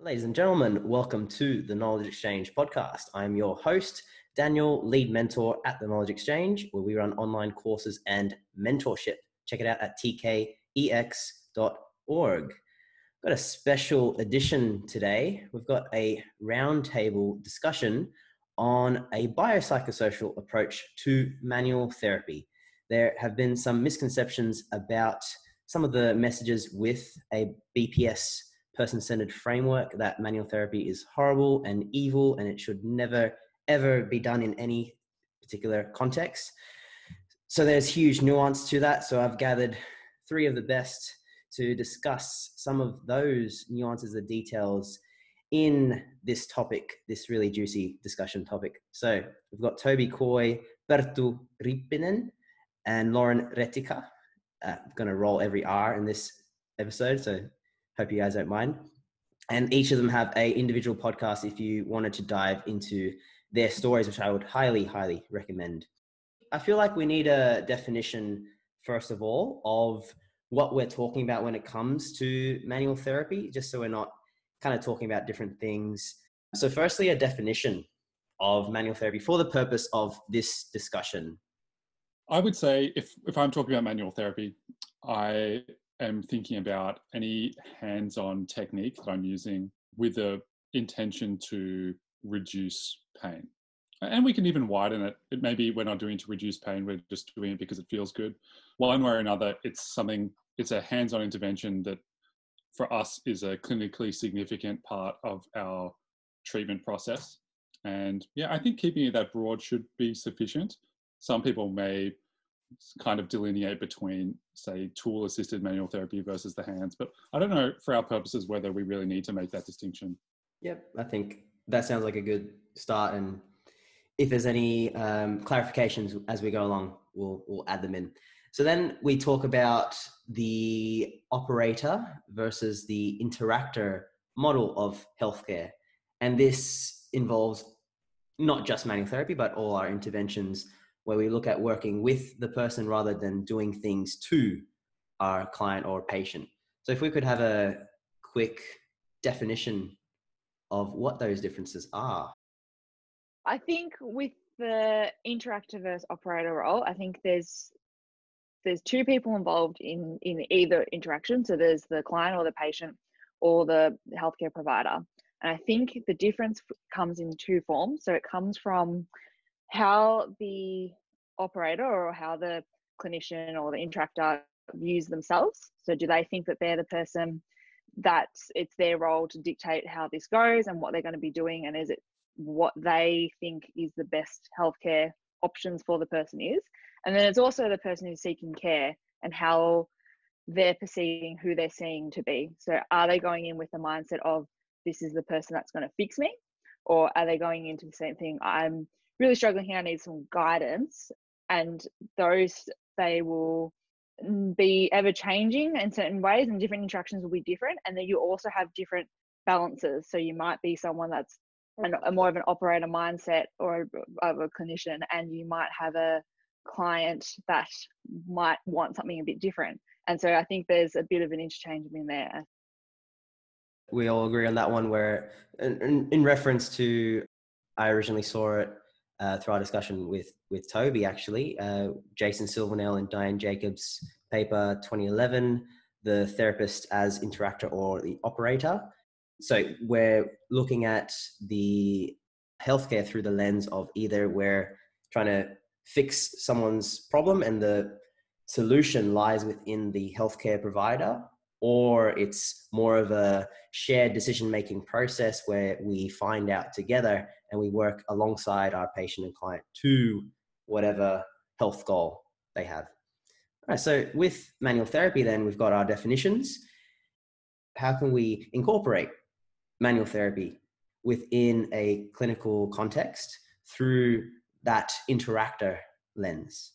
Ladies and gentlemen, welcome to the Knowledge Exchange podcast. I'm your host, Daniel, lead mentor at the Knowledge Exchange, where we run online courses and mentorship. Check it out at tkex.org. Got a special edition today. We've got a roundtable discussion on a biopsychosocial approach to manual therapy. There have been some misconceptions about some of the messages with a BPS person centered framework that manual therapy is horrible and evil and it should never, ever be done in any particular context. So there's huge nuance to that. So I've gathered three of the best to discuss some of those nuances and details in this topic, this really juicy discussion topic. So we've got Toby Coy, Bertu Rippinen, and Lauren Retika. Uh, I'm going to roll every R in this episode, so Hope you guys don't mind. And each of them have a individual podcast if you wanted to dive into their stories, which I would highly, highly recommend. I feel like we need a definition, first of all, of what we're talking about when it comes to manual therapy, just so we're not kind of talking about different things. So, firstly, a definition of manual therapy for the purpose of this discussion. I would say if, if I'm talking about manual therapy, I am thinking about any hands-on technique that I'm using with the intention to reduce pain. And we can even widen it. It may be we're not doing it to reduce pain, we're just doing it because it feels good. One way or another, it's something, it's a hands on intervention that for us is a clinically significant part of our treatment process. And yeah, I think keeping it that broad should be sufficient. Some people may kind of delineate between, say, tool assisted manual therapy versus the hands. But I don't know for our purposes whether we really need to make that distinction. Yep, I think that sounds like a good start. And if there's any um, clarifications as we go along, we'll, we'll add them in. So then we talk about the operator versus the interactor model of healthcare. And this involves not just manual therapy, but all our interventions where we look at working with the person rather than doing things to our client or patient. So if we could have a quick definition of what those differences are. I think with the interactive operator role, I think there's there's two people involved in in either interaction. So there's the client or the patient or the healthcare provider. And I think the difference comes in two forms. So it comes from how the operator or how the clinician or the interactor views themselves. So, do they think that they're the person that it's their role to dictate how this goes and what they're going to be doing? And is it what they think is the best healthcare options for the person is? And then it's also the person who's seeking care and how they're perceiving who they're seeing to be. So, are they going in with the mindset of this is the person that's going to fix me? Or are they going into the same thing? I'm really struggling here. I need some guidance. And those, they will mm, be ever changing in certain ways, and different interactions will be different. And then you also have different balances. So you might be someone that's an, a more of an operator mindset or of a clinician, and you might have a client that might want something a bit different. And so I think there's a bit of an interchange in there. We all agree on that one where, in, in reference to, I originally saw it uh, through our discussion with with Toby actually, uh, Jason Silvernail and Diane Jacobs paper 2011, the therapist as interactor or the operator. So we're looking at the healthcare through the lens of either we're trying to fix someone's problem and the solution lies within the healthcare provider or it's more of a shared decision making process where we find out together and we work alongside our patient and client to whatever health goal they have. All right, so with manual therapy, then we've got our definitions. How can we incorporate manual therapy within a clinical context through that interactor lens?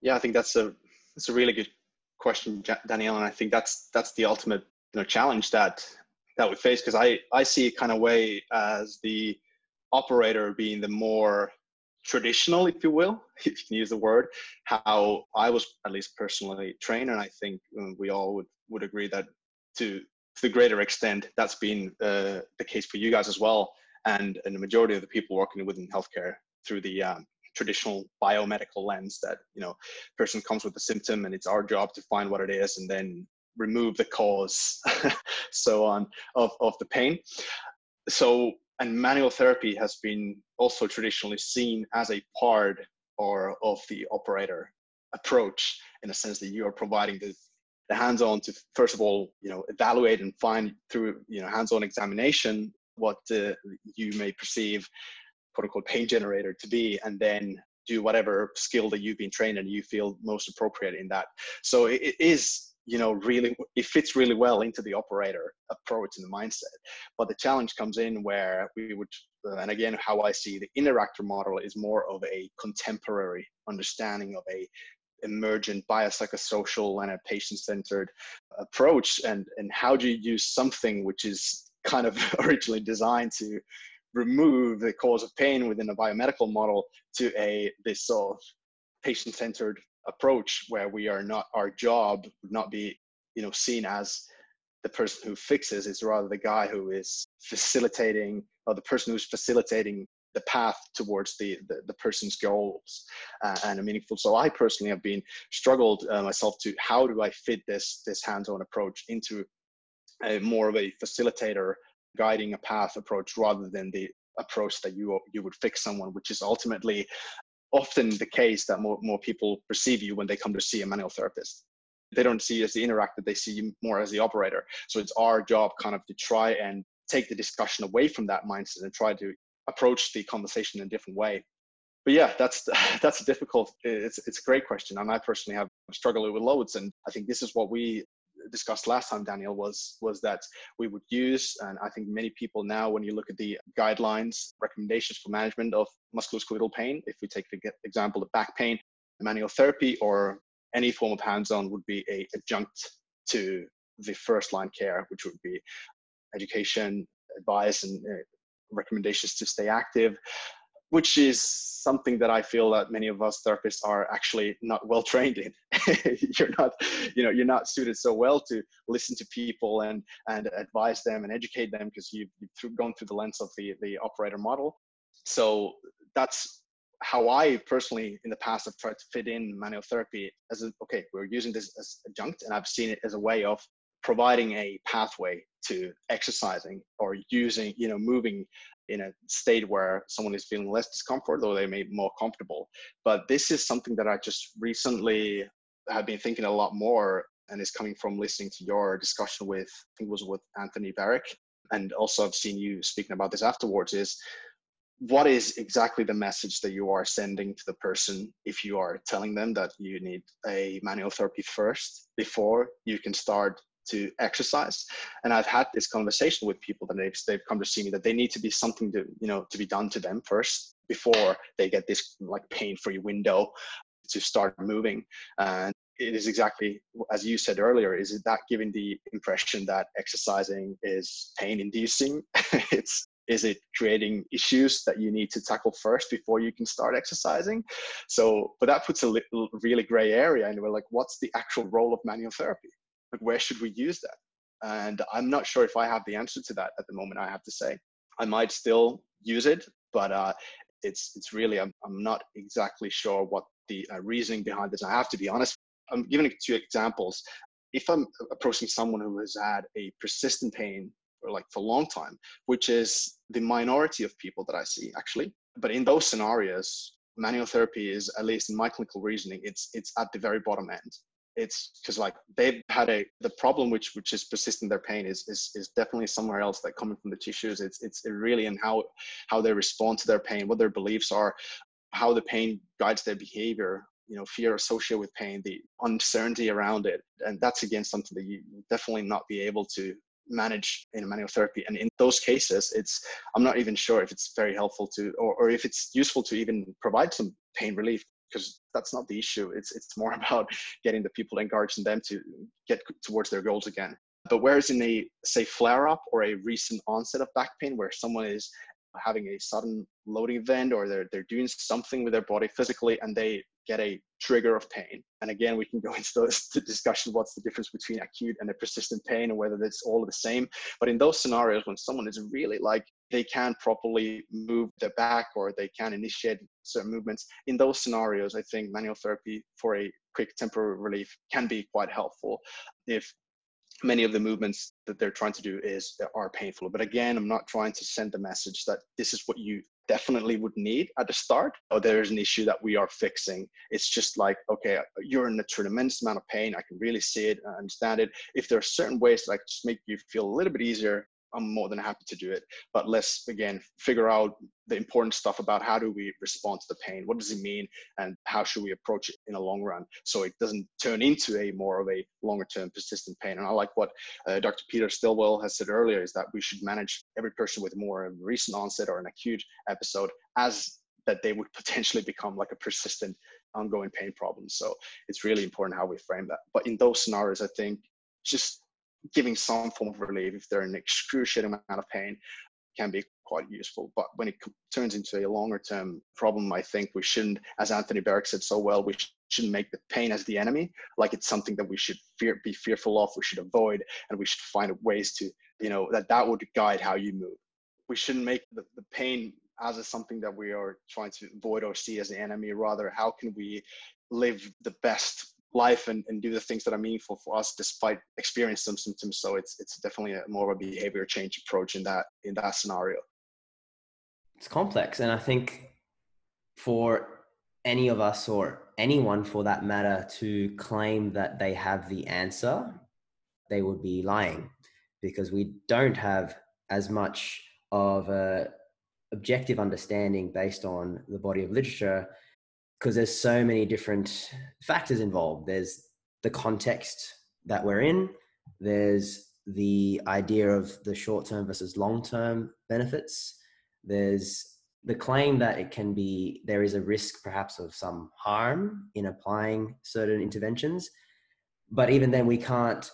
Yeah, I think that's a that's a really good question, Danielle, and I think that's that's the ultimate you know challenge that that we face because I I see it kind of way as the operator being the more traditional, if you will, if you can use the word, how I was at least personally trained, and I think um, we all would would agree that to to the greater extent, that's been uh, the case for you guys as well, and, and the majority of the people working within healthcare through the um, traditional biomedical lens that you know person comes with a symptom and it's our job to find what it is and then remove the cause so on of, of the pain. So and manual therapy has been also traditionally seen as a part or of the operator approach in a sense that you are providing the, the hands-on to first of all you know evaluate and find through you know hands-on examination what uh, you may perceive quote unquote pain generator to be and then do whatever skill that you've been trained and you feel most appropriate in that. So it, is you know really it fits really well into the operator approach and the mindset. But the challenge comes in where we would uh, and again how i see the interactor model is more of a contemporary understanding of a emergent biopsychosocial and a patient-centered approach and and how do you use something which is kind of originally designed to remove the cause of pain within a biomedical model to a this sort of patient-centered approach where we are not our job would not be you know seen as the person who fixes it's rather the guy who is facilitating or the person who's facilitating the path towards the the, the person's goals uh, and a meaningful so i personally have been struggled uh, myself to how do i fit this this hands-on approach into a more of a facilitator guiding a path approach rather than the approach that you you would fix someone which is ultimately often the case that more, more people perceive you when they come to see a manual therapist. They don't see you as the interactor, they see you more as the operator. So it's our job kind of to try and take the discussion away from that mindset and try to approach the conversation in a different way. But yeah, that's that's a difficult. It's it's a great question, and I personally have struggled with loads. And I think this is what we discussed last time, Daniel, was was that we would use, and I think many people now, when you look at the guidelines, recommendations for management of musculoskeletal pain, if we take the example of back pain, manual therapy or any form of hands-on would be a adjunct to the first line care, which would be education, advice, and uh, recommendations to stay active, which is something that I feel that many of us therapists are actually not well trained in. you're not, you know, you're not suited so well to listen to people and and advise them and educate them because you've, you've gone through the lens of the the operator model. So that's how I personally in the past have tried to fit in manual therapy as a, okay, we're using this as adjunct, and I've seen it as a way of providing a pathway to exercising or using, you know, moving in a state where someone is feeling less discomfort or they may be more comfortable. But this is something that I just recently have been thinking a lot more and is coming from listening to your discussion with, I think it was with Anthony Varick. And also I've seen you speaking about this afterwards is what is exactly the message that you are sending to the person if you are telling them that you need a manual therapy first before you can start to exercise. And I've had this conversation with people that they've, they've come to see me that they need to be something to, you know, to be done to them first before they get this like pain-free window to start moving. And it is exactly as you said earlier, is that giving the impression that exercising is pain inducing? it's is it creating issues that you need to tackle first before you can start exercising so but that puts a little, really gray area and we're like what's the actual role of manual therapy like where should we use that? And i'm not sure if i have the answer to that at the moment i have to say. I might still use it but uh, it's it's really I'm, I'm not exactly sure what the uh, reasoning behind this. I have to be honest i'm giving two examples. If i'm approaching someone who has had a persistent pain for like for a long time which is the minority of people that i see actually but in those scenarios manual therapy is at least in my clinical reasoning it's it's at the very bottom end it's because like they've had a the problem which which is persistent their pain is is is definitely somewhere else that coming from the tissues. It's it's really in how how they respond to their pain what their beliefs are how the pain guides their behavior you know fear associated with pain the uncertainty around it. And that's again something that you definitely not be able to manage in manual therapy. And in those cases it's i'm not even sure if it's very helpful to or, or if it's useful to even provide some pain relief because that's not the issue. It's it's more about getting the people encouraging them to get towards their goals again. But whereas in a say flare up or a recent onset of back pain, where someone is having a sudden loading event or they're they're doing something with their body physically and they get a trigger of pain. And again, we can go into those the discussion what's the difference between acute and a persistent pain and whether it's all the same. But in those scenarios when someone is really like they can't properly move their back or they can't initiate certain movements, in those scenarios, I think manual therapy for a quick temporary relief can be quite helpful if many of the movements that they're trying to do is are painful but again i'm not trying to send the message that this is what you definitely would need at the start or there's an issue that we are fixing. It's just like okay you're in a tremendous amount of pain. I can really see it i understand it. If there are certain ways that I can just make you feel a little bit easier I'm more than happy to do it. But let's again figure out the important stuff about how do we respond to the pain? What does it mean? And how should we approach it in a long run so it doesn't turn into a more of a longer term persistent pain? And I like what uh, Dr. Peter Stilwell has said earlier is that we should manage every person with more recent onset or an acute episode as that they would potentially become like a persistent ongoing pain problem. So it's really important how we frame that. But in those scenarios, I think just giving some form of relief if they're in excruciating amount of pain can be quite useful. But when it turns into a longer term problem, I think we shouldn't, as Anthony Barrick said so well, we shouldn't make the pain as the enemy. Like it's something that we should fear, be fearful of, we should avoid, and we should find ways to, you know, that that would guide how you move. We shouldn't make the, the pain as a, something that we are trying to avoid or see as the enemy. Rather, how can we live the best life and, and do the things that are meaningful for us despite experiencing some symptoms. So it's it's definitely a more of a behavior change approach in that in that scenario. It's complex. And i think for any of us or anyone for that matter to claim that they have the answer they would be lying because we don't have as much of a objective understanding based on the body of literature because there's so many different factors involved. There's the context that we're in, there's the idea of the short term versus long term benefits, there's the claim that it can be there is a risk perhaps of some harm in applying certain interventions. But even then we can't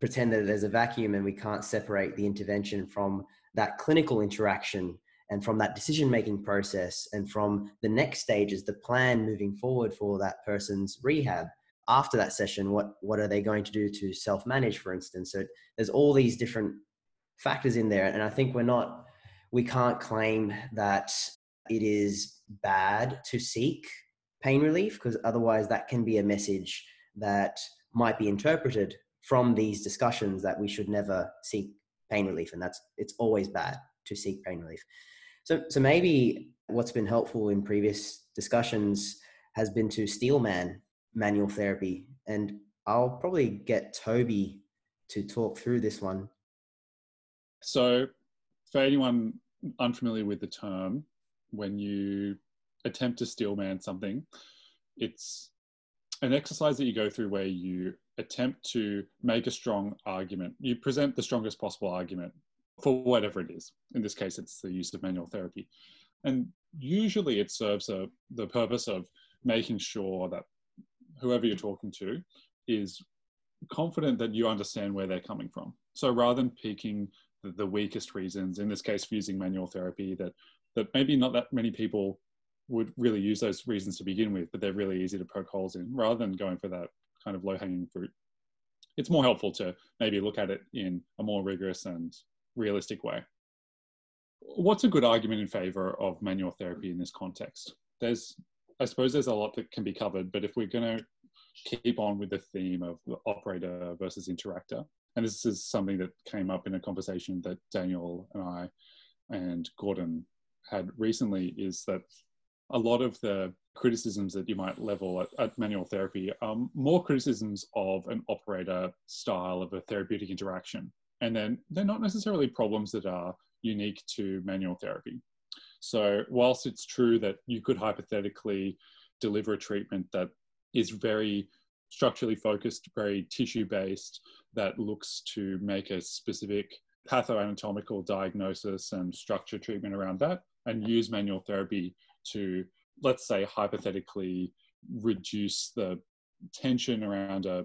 pretend that there's a vacuum and we can't separate the intervention from that clinical interaction and from that decision making process and from the next stages the plan moving forward for that person's rehab. After that session what what are they going to do to self manage for instance? So there's all these different factors in there and i think we're not we can't claim that it is bad to seek pain relief because otherwise that can be a message that might be interpreted from these discussions that we should never seek pain relief and that's it's always bad to seek pain relief so, so maybe what's been helpful in previous discussions has been to steelman manual therapy. And I'll probably get Toby to talk through this one. So, for anyone unfamiliar with the term, when you attempt to steelman something, it's an exercise that you go through where you attempt to make a strong argument. You present the strongest possible argument for whatever it is. In this case, it's the use of manual therapy. And usually it serves a, the purpose of making sure that whoever you're talking to is confident that you understand where they're coming from. So rather than picking the, the weakest reasons, in this case, for using manual therapy, that, that maybe not that many people would really use those reasons to begin with, but they're really easy to poke holes in, rather than going for that kind of low hanging fruit. It's more helpful to maybe look at it in a more rigorous and realistic way. What's a good argument in favor of manual therapy in this context? There's, I suppose, there's a lot that can be covered, but if we're going to keep on with the theme of the operator versus interactor, and this is something that came up in a conversation that Daniel and I and Gordon had recently, is that a lot of the criticisms that you might level at, at, manual therapy are more criticisms of an operator style of a therapeutic interaction and then they're not necessarily problems that are unique to manual therapy. So, whilst it's true that you could hypothetically deliver a treatment that is very structurally focused, very tissue based, that looks to make a specific pathoanatomical diagnosis and structure treatment around that, and use manual therapy to, let's say, hypothetically reduce the tension around a,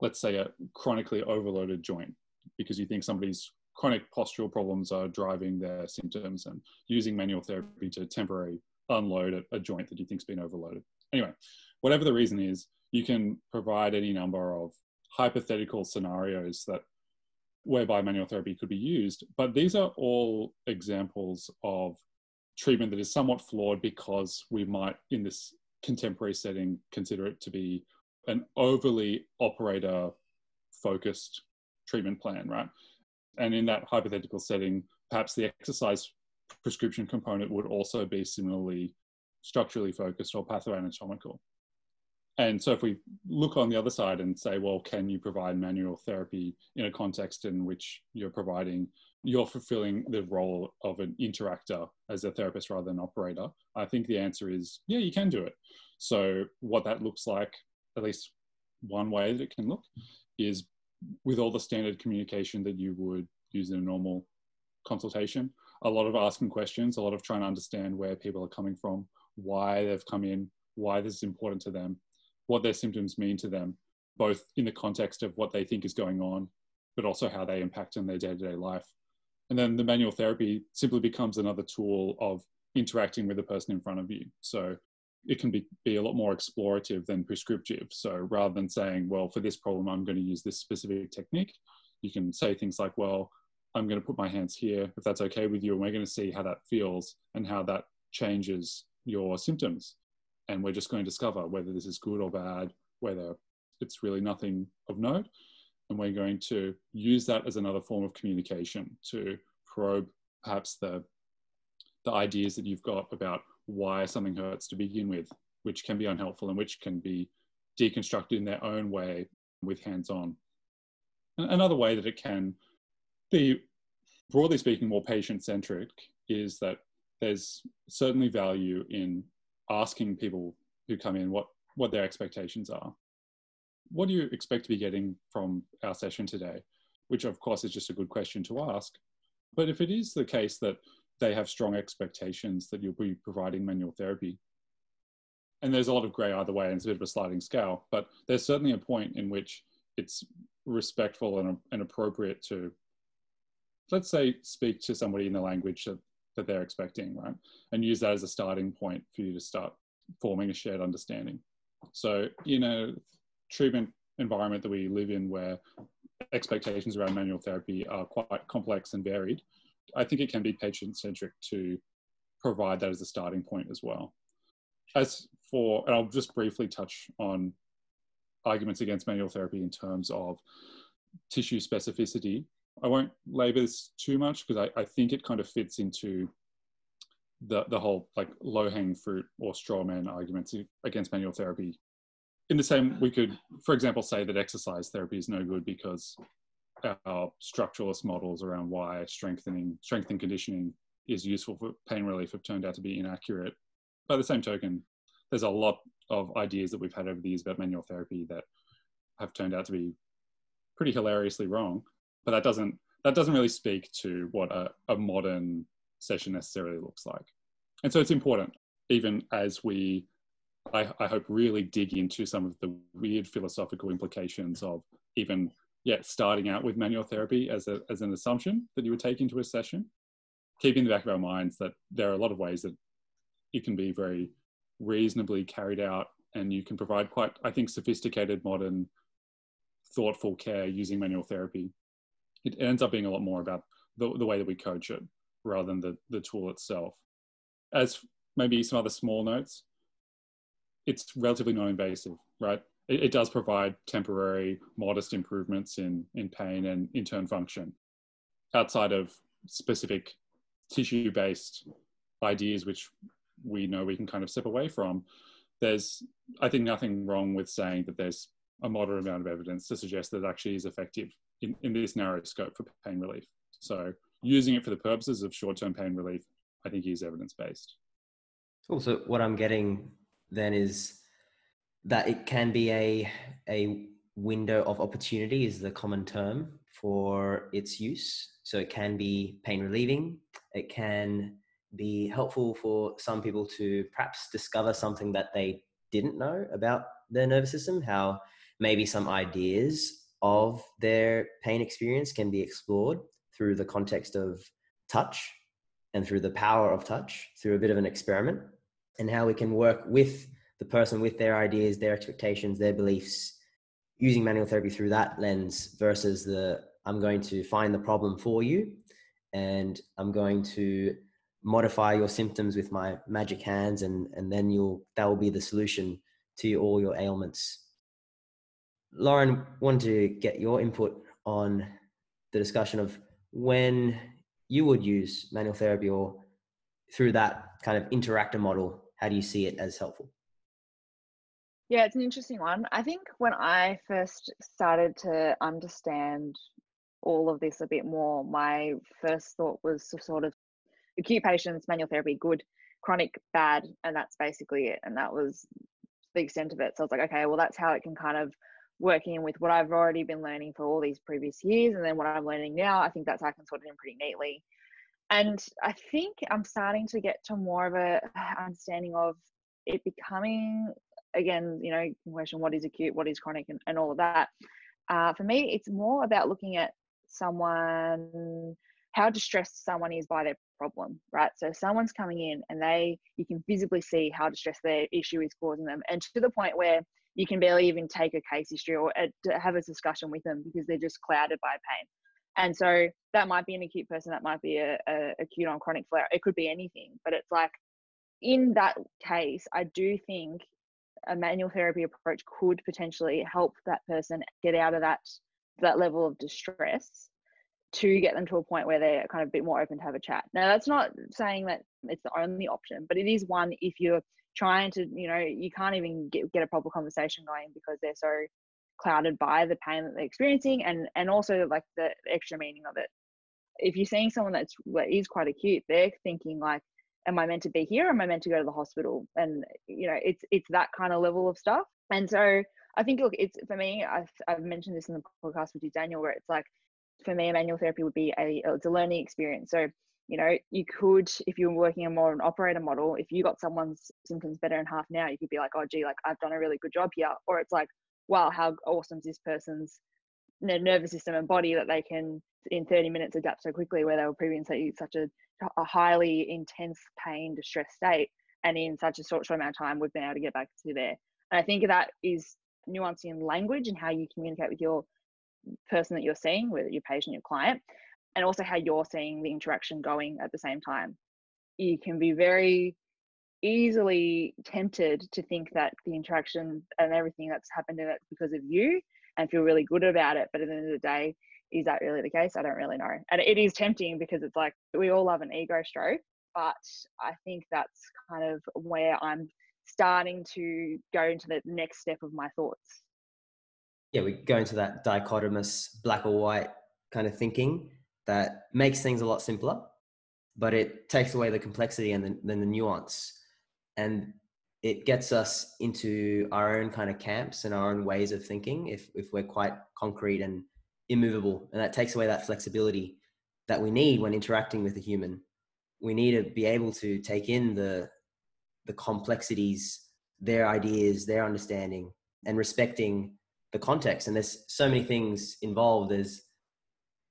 let's say, a chronically overloaded joint because you think somebody's chronic postural problems are driving their symptoms and using manual therapy to temporarily unload a, a joint that you think's been overloaded. Anyway, whatever the reason is, you can provide any number of hypothetical scenarios that whereby manual therapy could be used. But these are all examples of treatment that is somewhat flawed because we might, in this contemporary setting, consider it to be an overly operator focused treatment plan, right? And in that hypothetical setting, perhaps the exercise prescription component would also be similarly structurally focused or pathoanatomical. And so if we look on the other side and say, well, can you provide manual therapy in a context in which you're providing, you're fulfilling the role of an interactor as a therapist rather than operator? I think the answer is, yeah, you can do it. So what that looks like, at least one way that it can look, is with all the standard communication that you would use in a normal consultation. A lot of asking questions, a lot of trying to understand where people are coming from, why they've come in, why this is important to them, what their symptoms mean to them, both in the context of what they think is going on, but also how they impact on their day to day life. And then the manual therapy simply becomes another tool of interacting with the person in front of you. So it can be, be a lot more explorative than prescriptive. So rather than saying, well, for this problem, I'm going to use this specific technique, you can say things like, well, I'm going to put my hands here, if that's okay with you, and we're going to see how that feels and how that changes your symptoms. And we're just going to discover whether this is good or bad, whether it's really nothing of note. And we're going to use that as another form of communication to probe perhaps the, the ideas that you've got about why something hurts to begin with, which can be unhelpful and which can be deconstructed in their own way with hands on. Another way that it can be, broadly speaking, more patient centric is that there's certainly value in asking people who come in what, what their expectations are. What do you expect to be getting from our session today? Which, of course, is just a good question to ask. But if it is the case that they have strong expectations that you'll be providing manual therapy. And there's a lot of grey either way, and it's a bit of a sliding scale, but there's certainly a point in which it's respectful and, and appropriate to, let's say, speak to somebody in the language that, that they're expecting, right? And use that as a starting point for you to start forming a shared understanding. So, in a treatment environment that we live in where expectations around manual therapy are quite complex and varied, I think it can be patient centric to provide that as a starting point as well. As for, and I'll just briefly touch on arguments against manual therapy in terms of tissue specificity. I won't labor this too much because I, I think it kind of fits into the, the whole like low hanging fruit or straw man arguments against manual therapy. In the same, we could, for example, say that exercise therapy is no good because our structuralist models around why strengthening, strength and conditioning is useful for pain relief have turned out to be inaccurate. By the same token, there's a lot of ideas that we've had over the years about manual therapy that have turned out to be pretty hilariously wrong. But that doesn't that doesn't really speak to what a, a modern session necessarily looks like. And so it's important, even as we I, I, hope really dig into some of the weird philosophical implications of even yeah, starting out with manual therapy as, a, as an assumption that you would take into a session, keeping in the back of our minds that there are a lot of ways that it can be very reasonably carried out and you can provide quite, I think, sophisticated, modern, thoughtful care using manual therapy. It ends up being a lot more about the, the way that we coach it rather than the, the tool itself. As maybe some other small notes, it's relatively non-invasive, right? It, it does provide temporary, modest improvements in, in pain and in turn function outside of specific tissue based ideas, which we know we can kind of step away from. There's, I think, nothing wrong with saying that there's a moderate amount of evidence to suggest that it actually is effective in, in this narrow scope for pain relief. So, using it for the purposes of short term pain relief, I think is evidence based. Also, what I'm getting then is that it can be a a window of opportunity is the common term for its use. So it can be pain relieving. It can be helpful for some people to perhaps discover something that they didn't know about their nervous system, how maybe some ideas of their pain experience can be explored through the context of touch and through the power of touch, through a bit of an experiment, and how we can work with the person with their ideas, their expectations, their beliefs, using manual therapy through that lens versus the I'm going to find the problem for you and I'm going to modify your symptoms with my magic hands and and then you'll that will be the solution to all your ailments. Lauren wanted to get your input on the discussion of when you would use manual therapy or through that kind of interactive model, how do you see it as helpful? Yeah, it's an interesting one. I think when I first started to understand all of this a bit more, my first thought was to sort of acute patients, manual therapy, good, chronic, bad, and that's basically it. And that was the extent of it. So I was like, okay, well, that's how it can kind of work in with what I've already been learning for all these previous years, and then what I'm learning now. I think that's how I can sort it in pretty neatly. And I think I'm starting to get to more of a understanding of it becoming again, you know, question what is acute, what is chronic, and, and all of that. Uh, for me, it's more about looking at someone, how distressed someone is by their problem, right? So someone's coming in and they, you can visibly see how distressed their issue is causing them, and to the point where you can barely even take a case history or uh, have a discussion with them because they're just clouded by pain. And so that might be an acute person, that might be a, a acute on chronic flare. It could be anything, but it's like in that case, I do think a manual therapy approach could potentially help that person get out of that that level of distress to get them to a point where they're kind of a bit more open to have a chat. Now that's not saying that it's the only option, but it is one if you're trying to, you know, you can't even get, get a proper conversation going because they're so clouded by the pain that they're experiencing and and also like the extra meaning of it. If you're seeing someone that's that is quite acute, they're thinking like, am I meant to be here? am I meant to go to the hospital? And you know, it's it's that kind of level of stuff. And so I think look, it's for me. I've I've mentioned this in the podcast with you, Daniel, where it's like for me, manual therapy would be a it's a learning experience. So you know, you could if you're working a more of an operator model, if you got someone's symptoms better in half now, you could be like, oh gee, like I've done a really good job here. Or it's like, wow, how awesome is this person's nervous system and body that they can in 30 minutes adapt so quickly where they were previously such a a highly intense pain, distress state, and in such a short, short amount of time, we've been able to get back to there. And I think that is nuancing in language and how you communicate with your person that you're seeing, whether your patient, your client, and also how you're seeing the interaction going at the same time. You can be very easily tempted to think that the interaction and everything that's happened in it because of you and feel really good about it. But at the end of the day, is that really the case? I don't really know. And it is tempting because it's like we all love an ego stroke, but I think that's kind of where I'm starting to go into the next step of my thoughts. Yeah, we go into that dichotomous black or white kind of thinking that makes things a lot simpler, but it takes away the complexity and then the nuance. And it gets us into our own kind of camps and our own ways of thinking if, if we're quite concrete and immovable and that takes away that flexibility that we need when interacting with a human. We need to be able to take in the the complexities their ideas their understanding and respecting the context. And there's so many things involved. There's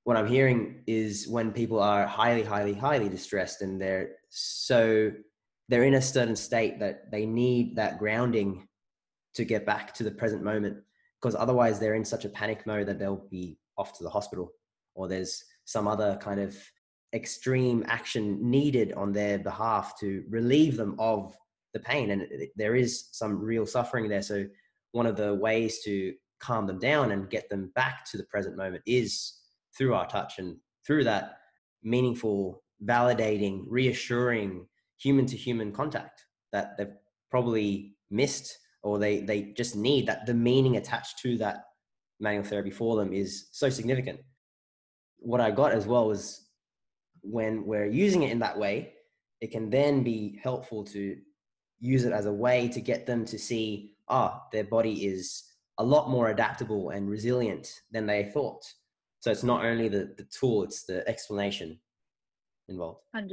what i'm hearing is when people are highly highly highly distressed and they're so they're in a certain state that they need that grounding to get back to the present moment because otherwise they're in such a panic mode that they'll be off to the hospital or there's some other kind of extreme action needed on their behalf to relieve them of the pain. And there is some real suffering there. So one of the ways to calm them down and get them back to the present moment is through our touch and through that meaningful validating reassuring human to human contact that they've probably missed or they they just need that the meaning attached to that manual therapy for them is so significant. What I got as well was when we're using it in that way, it can then be helpful to use it as a way to get them to see, ah, their body is a lot more adaptable and resilient than they thought. So it's not only the, the tool, it's the explanation involved. 100%,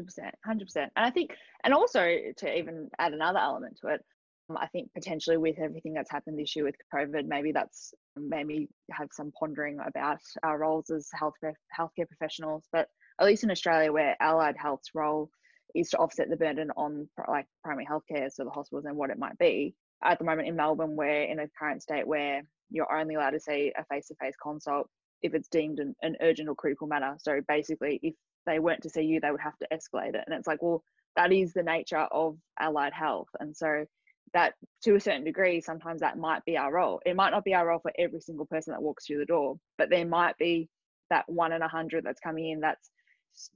100%. And I think, and also to even add another element to it, Um, I think potentially with everything that's happened this year with COVID, maybe that's made me have some pondering about our roles as health healthcare professionals. But at least in Australia, where allied health's role is to offset the burden on like primary healthcare, so the hospitals and what it might be, at the moment in Melbourne, we're in a current state where you're only allowed to see a face to face consult if it's deemed an, an urgent or critical matter. So basically, if they weren't to see you, they would have to escalate it. And it's like, well, that is the nature of allied health. And so that to a certain degree, sometimes that might be our role. It might not be our role for every single person that walks through the door, but there might be that one in a hundred that's coming in that's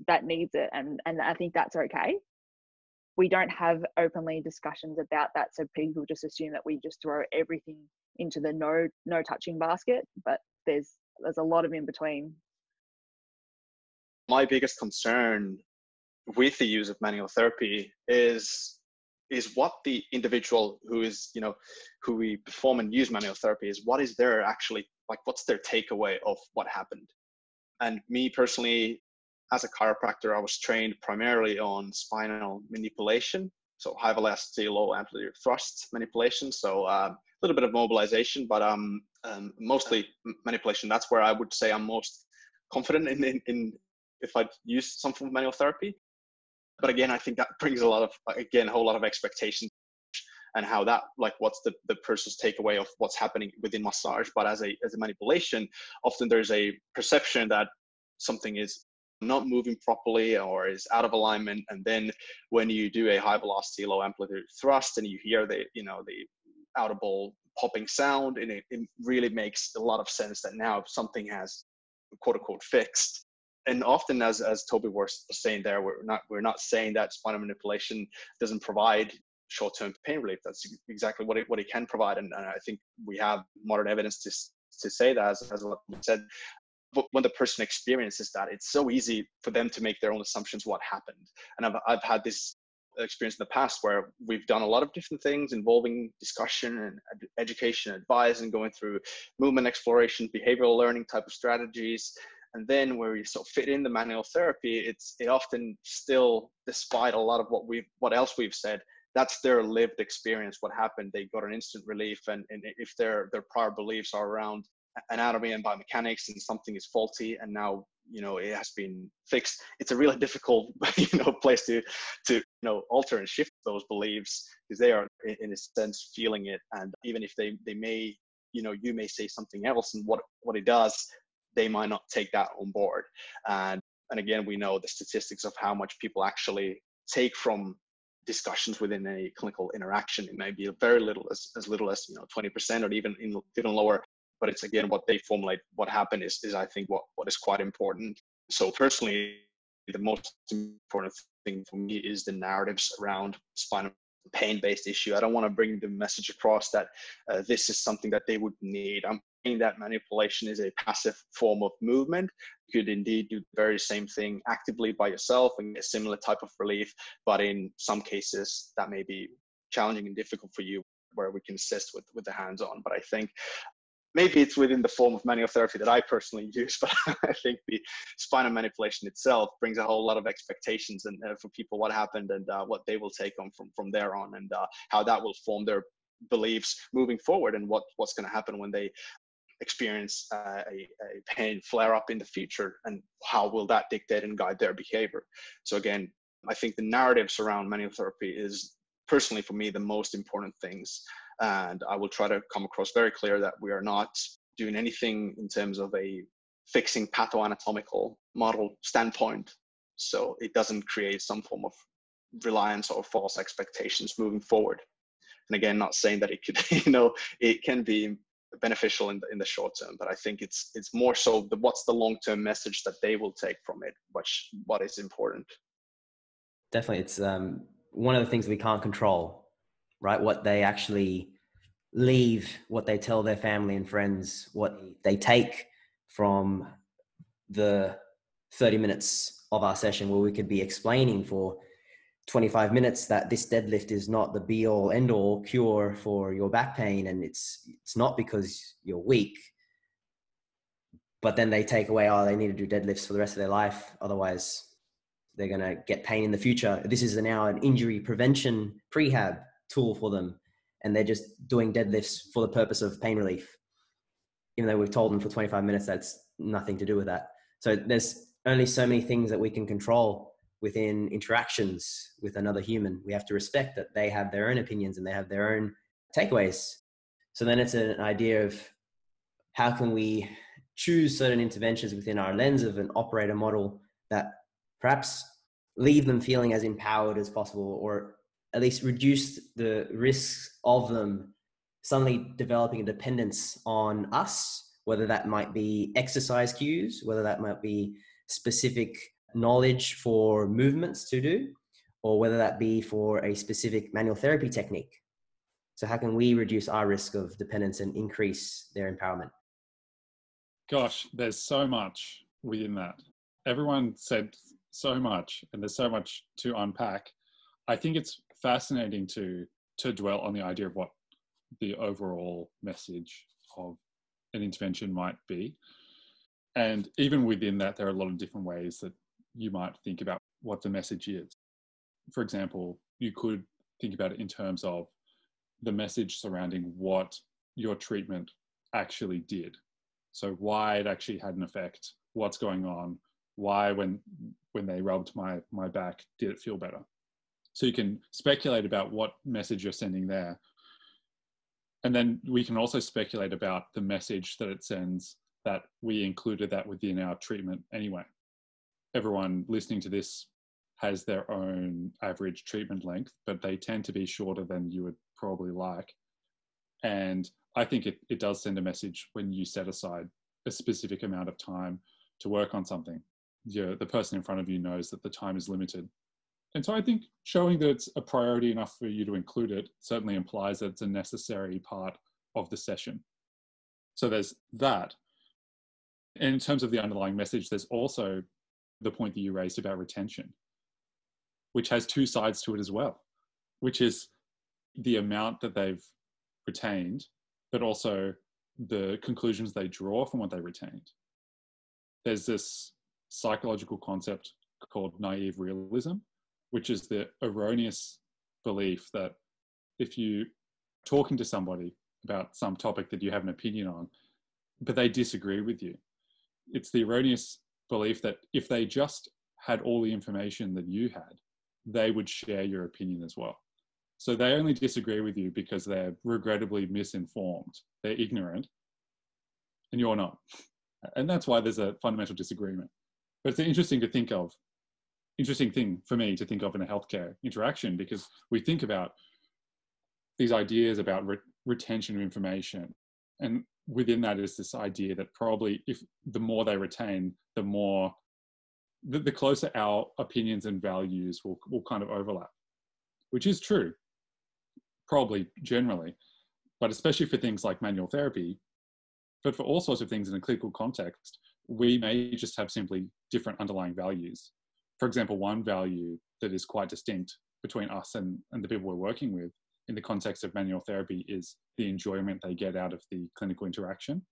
that needs it. And and I think that's okay. We don't have openly discussions about that. So people just assume that we just throw everything into the no no touching basket, but there's there's a lot of in between. My biggest concern with the use of manual therapy is is what the individual who is you know who we perform and use manual therapy is what is their actually like what's their takeaway of what happened? And me personally as a chiropractor i was trained primarily on spinal manipulation so high velocity low amplitude thrust manipulation so uh, a little bit of mobilization but um, um, mostly manipulation. That's where i would say i'm most confident in, in, in if i use some form of manual therapy but again i think that brings a lot of again a whole lot of expectations and how that like what's the, the person's takeaway of what's happening within massage. But as a as a manipulation often there's a perception that something is not moving properly or is out of alignment. And then when you do a high velocity low amplitude thrust and you hear the you know the audible popping sound and it, it really makes a lot of sense that now something has quote unquote fixed and often as as toby was saying there we're not we're not saying that spinal manipulation doesn't provide short-term pain relief. That's exactly what it what it can provide and, and i think we have modern evidence to to say that as, as you said. But when the person experiences that it's so easy for them to make their own assumptions what happened. And i've, I've had this experience in the past where we've done a lot of different things involving discussion and education advice and going through movement exploration behavioral learning type of strategies and then where you sort of fit in the manual therapy it's it often still despite a lot of what we've what else we've said that's their lived experience what happened. They got an instant relief and, and if their their prior beliefs are around anatomy and biomechanics and something is faulty and now you know it has been fixed it's a really difficult you know place to to you know alter and shift those beliefs because they are in a sense feeling it. And even if they they may you know you may say something else and what what it does they might not take that on board. And, and again, we know the statistics of how much people actually take from discussions within a clinical interaction. It may be very little, as, as little as you know, 20% or even even lower. But it's again what they formulate. What happened is is I think what what is quite important. So personally, the most important thing for me is the narratives around spinal pain-based issue. I don't want to bring the message across that uh, this is something that they would need. I'm that manipulation is a passive form of movement. You could indeed do the very same thing actively by yourself and get a similar type of relief, but in some cases that may be challenging and difficult for you where we can assist with, with the hands-on. But I think maybe it's within the form of manual therapy that I personally use, but I think the spinal manipulation itself brings a whole lot of expectations and uh, for people what happened and uh, what they will take on from from there on and uh, how that will form their beliefs moving forward and what what's going to happen when they experience uh, a, a, pain flare up in the future and how will that dictate and guide their behavior? So again i think the narratives around manual therapy is personally for me the most important things and i will try to come across very clear that we are not doing anything in terms of a fixing pathoanatomical model standpoint. So it doesn't create some form of reliance or false expectations moving forward. And again not saying that it could you know it can be beneficial in the, in the short term but i think it's it's more so the, what's the long term message that they will take from it which what is important. Definitely it's um, one of the things we can't control right? What they actually leave what they tell their family and friends what they take from the 30 minutes of our session where we could be explaining for 25 minutes that this deadlift is not the be all end all cure for your back pain and it's it's not because you're weak but then they take away oh they need to do deadlifts for the rest of their life otherwise they're going to get pain in the future. This is now an injury prevention prehab tool for them and they're just doing deadlifts for the purpose of pain relief. Even though we've told them for 25 minutes that's nothing to do with that. So there's only so many things that we can control within interactions with another human. We have to respect that they have their own opinions and they have their own takeaways. So then it's an idea of how can we choose certain interventions within our lens of an operator model that perhaps leave them feeling as empowered as possible or at least reduce the risks of them suddenly developing a dependence on us, whether that might be exercise cues, whether that might be specific knowledge for movements to do, or whether that be for a specific manual therapy technique. So, how can we reduce our risk of dependence and increase their empowerment? Gosh, there's so much within that. Everyone said so much, and there's so much to unpack. I think it's fascinating to to dwell on the idea of what the overall message of an intervention might be. And even within that, there are a lot of different ways that you might think about what the message is. For example, you could think about it in terms of the message surrounding what your treatment actually did. So why it actually had an effect, what's going on, why when when they rubbed my my back did it feel better. So you can speculate about what message you're sending there. And then we can also speculate about the message that it sends that we included that within our treatment anyway. Everyone listening to this has their own average treatment length, but they tend to be shorter than you would probably like. And I think it, it does send a message when you set aside a specific amount of time to work on something. you the person in front of you knows that the time is limited. And so I think showing that it's a priority enough for you to include it certainly implies that it's a necessary part of the session. So there's that. In terms of the underlying message, there's also the point that you raised about retention, which has two sides to it as well, which is the amount that they've retained, but also the conclusions they draw from what they retained. There's this psychological concept called naive realism, which is the erroneous belief that if you're talking to somebody about some topic that you have an opinion on, but they disagree with you, it's the erroneous belief that if they just had all the information that you had, they would share your opinion as well. So they only disagree with you because they're regrettably misinformed. They're ignorant, and you're not. And that's why there's a fundamental disagreement. But it's interesting to think of, interesting thing for me to think of in a healthcare interaction because we think about these ideas about re- retention of information. And within that is this idea that probably if the more they retain, the more the, the closer our opinions and values will, will kind of overlap, which is true, probably generally, but especially for things like manual therapy, but for all sorts of things in a clinical context, we may just have simply different underlying values. For example, one value that is quite distinct between us and, and the people we're working with in the context of manual therapy is the enjoyment they get out of the clinical interaction.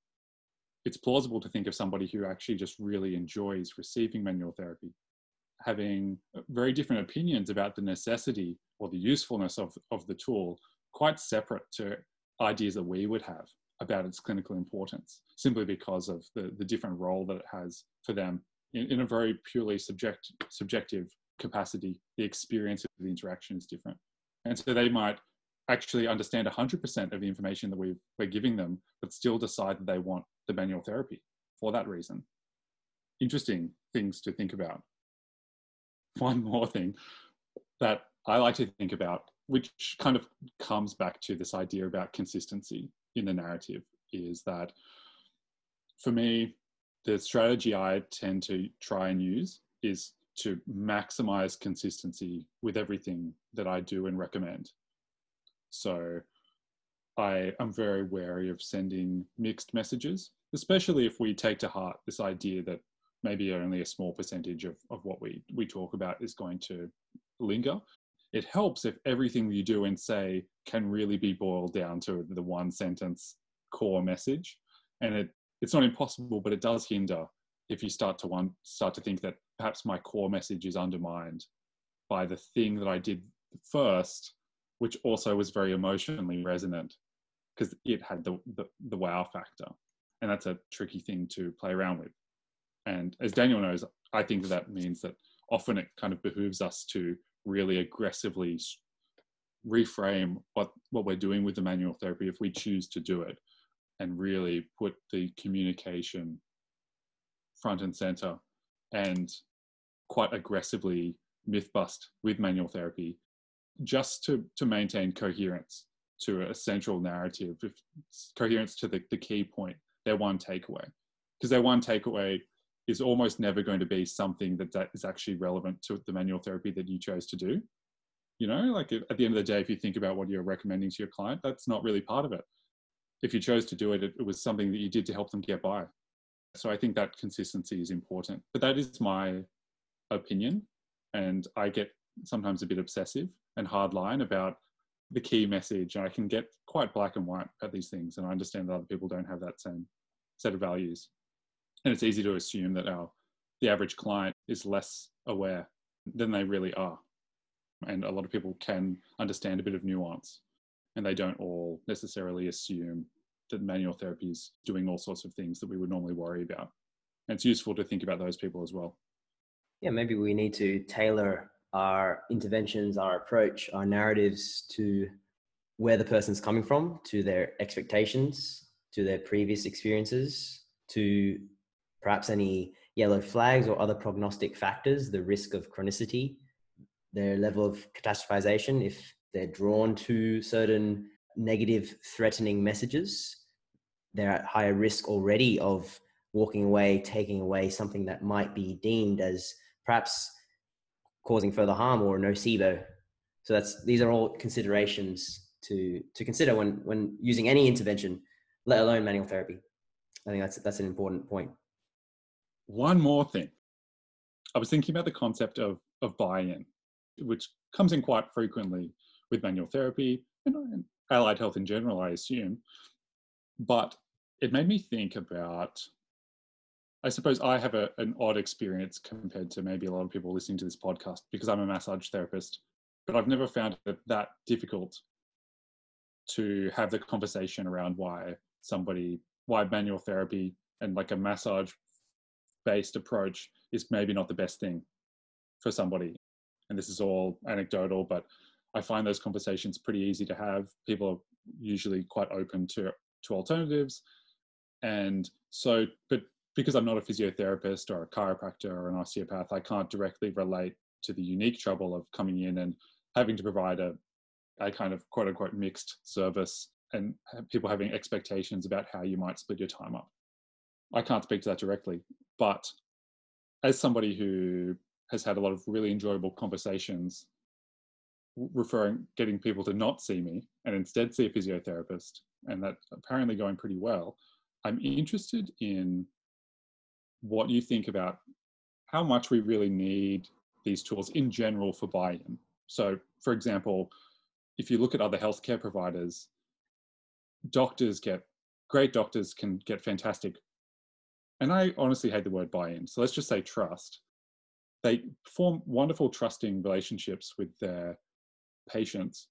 It's plausible to think of somebody who actually just really enjoys receiving manual therapy, having very different opinions about the necessity or the usefulness of, of the tool, quite separate to ideas that we would have about its clinical importance, simply because of the, the different role that it has for them in, in a very purely subject, subjective capacity. The experience of the interaction is different. And so they might actually understand 100% of the information that we we're giving them, but still decide that they want the manual therapy for that reason. Interesting things to think about. One more thing that I like to think about, which kind of comes back to this idea about consistency in the narrative, is that for me, the strategy I tend to try and use is to maximize consistency with everything that I do and recommend. So I am very wary of sending mixed messages, especially if we take to heart this idea that maybe only a small percentage of, of what we, we talk about is going to linger. It helps if everything you do and say can really be boiled down to the one sentence core message. And it, it's not impossible, but it does hinder if you start to want, start to think that perhaps my core message is undermined by the thing that I did first which also was very emotionally resonant because it had the, the, the wow factor. And that's a tricky thing to play around with. And as Daniel knows, I think that, that means that often it kind of behooves us to really aggressively reframe what what we're doing with the manual therapy if we choose to do it and really put the communication front and center and quite aggressively myth bust with manual therapy just to to maintain coherence to a central narrative coherence to the, the key point their one takeaway. Because their one takeaway is almost never going to be something that, that is actually relevant to the manual therapy that you chose to do. You know like at the end of the day if you think about what you're recommending to your client that's not really part of it. If you chose to do it, it, it was something that you did to help them get by. So i think that consistency is important. But that is my opinion and i get sometimes a bit obsessive and hard line about the key message. And i can get quite black and white at these things and i understand that other people don't have that same set of values. And it's easy to assume that our the average client is less aware than they really are. And a lot of people can understand a bit of nuance and they don't all necessarily assume that manual therapy is doing all sorts of things that we would normally worry about. And it's useful to think about those people as well. Yeah maybe we need to tailor our interventions our approach our narratives to where the person's coming from to their expectations to their previous experiences to perhaps any yellow flags or other prognostic factors the risk of chronicity their level of catastrophization if they're drawn to certain negative, threatening messages. They're at higher risk already of walking away, taking away something that might be deemed as perhaps causing further harm or nocebo. So that's these are all considerations to to consider when when using any intervention, let alone manual therapy. I think that's that's an important point. One more thing. I was thinking about the concept of of buy-in which comes in quite frequently with manual therapy and allied health in general, I assume. But it made me think about I suppose I have a, an odd experience compared to maybe a lot of people listening to this podcast because I'm a massage therapist, but I've never found it that difficult to have the conversation around why somebody, why manual therapy and like a massage based approach is maybe not the best thing for somebody and this is all anecdotal, but I find those conversations pretty easy to have. People are usually quite open to to alternatives, and so, but because I'm not a physiotherapist or a chiropractor or an osteopath, I can't directly relate to the unique trouble of coming in and having to provide a, a kind of quote unquote mixed service and people having expectations about how you might split your time up. I can't speak to that directly, but as somebody who has had a lot of really enjoyable conversations referring getting people to not see me and instead see a physiotherapist and that's apparently going pretty well i'm interested in what you think about how much we really need these tools in general for buy-in? So for example if you look at other healthcare providers doctors get great doctors can get fantastic. And i honestly hate the word buy-in. So let's just say trust. They form wonderful trusting relationships with their patients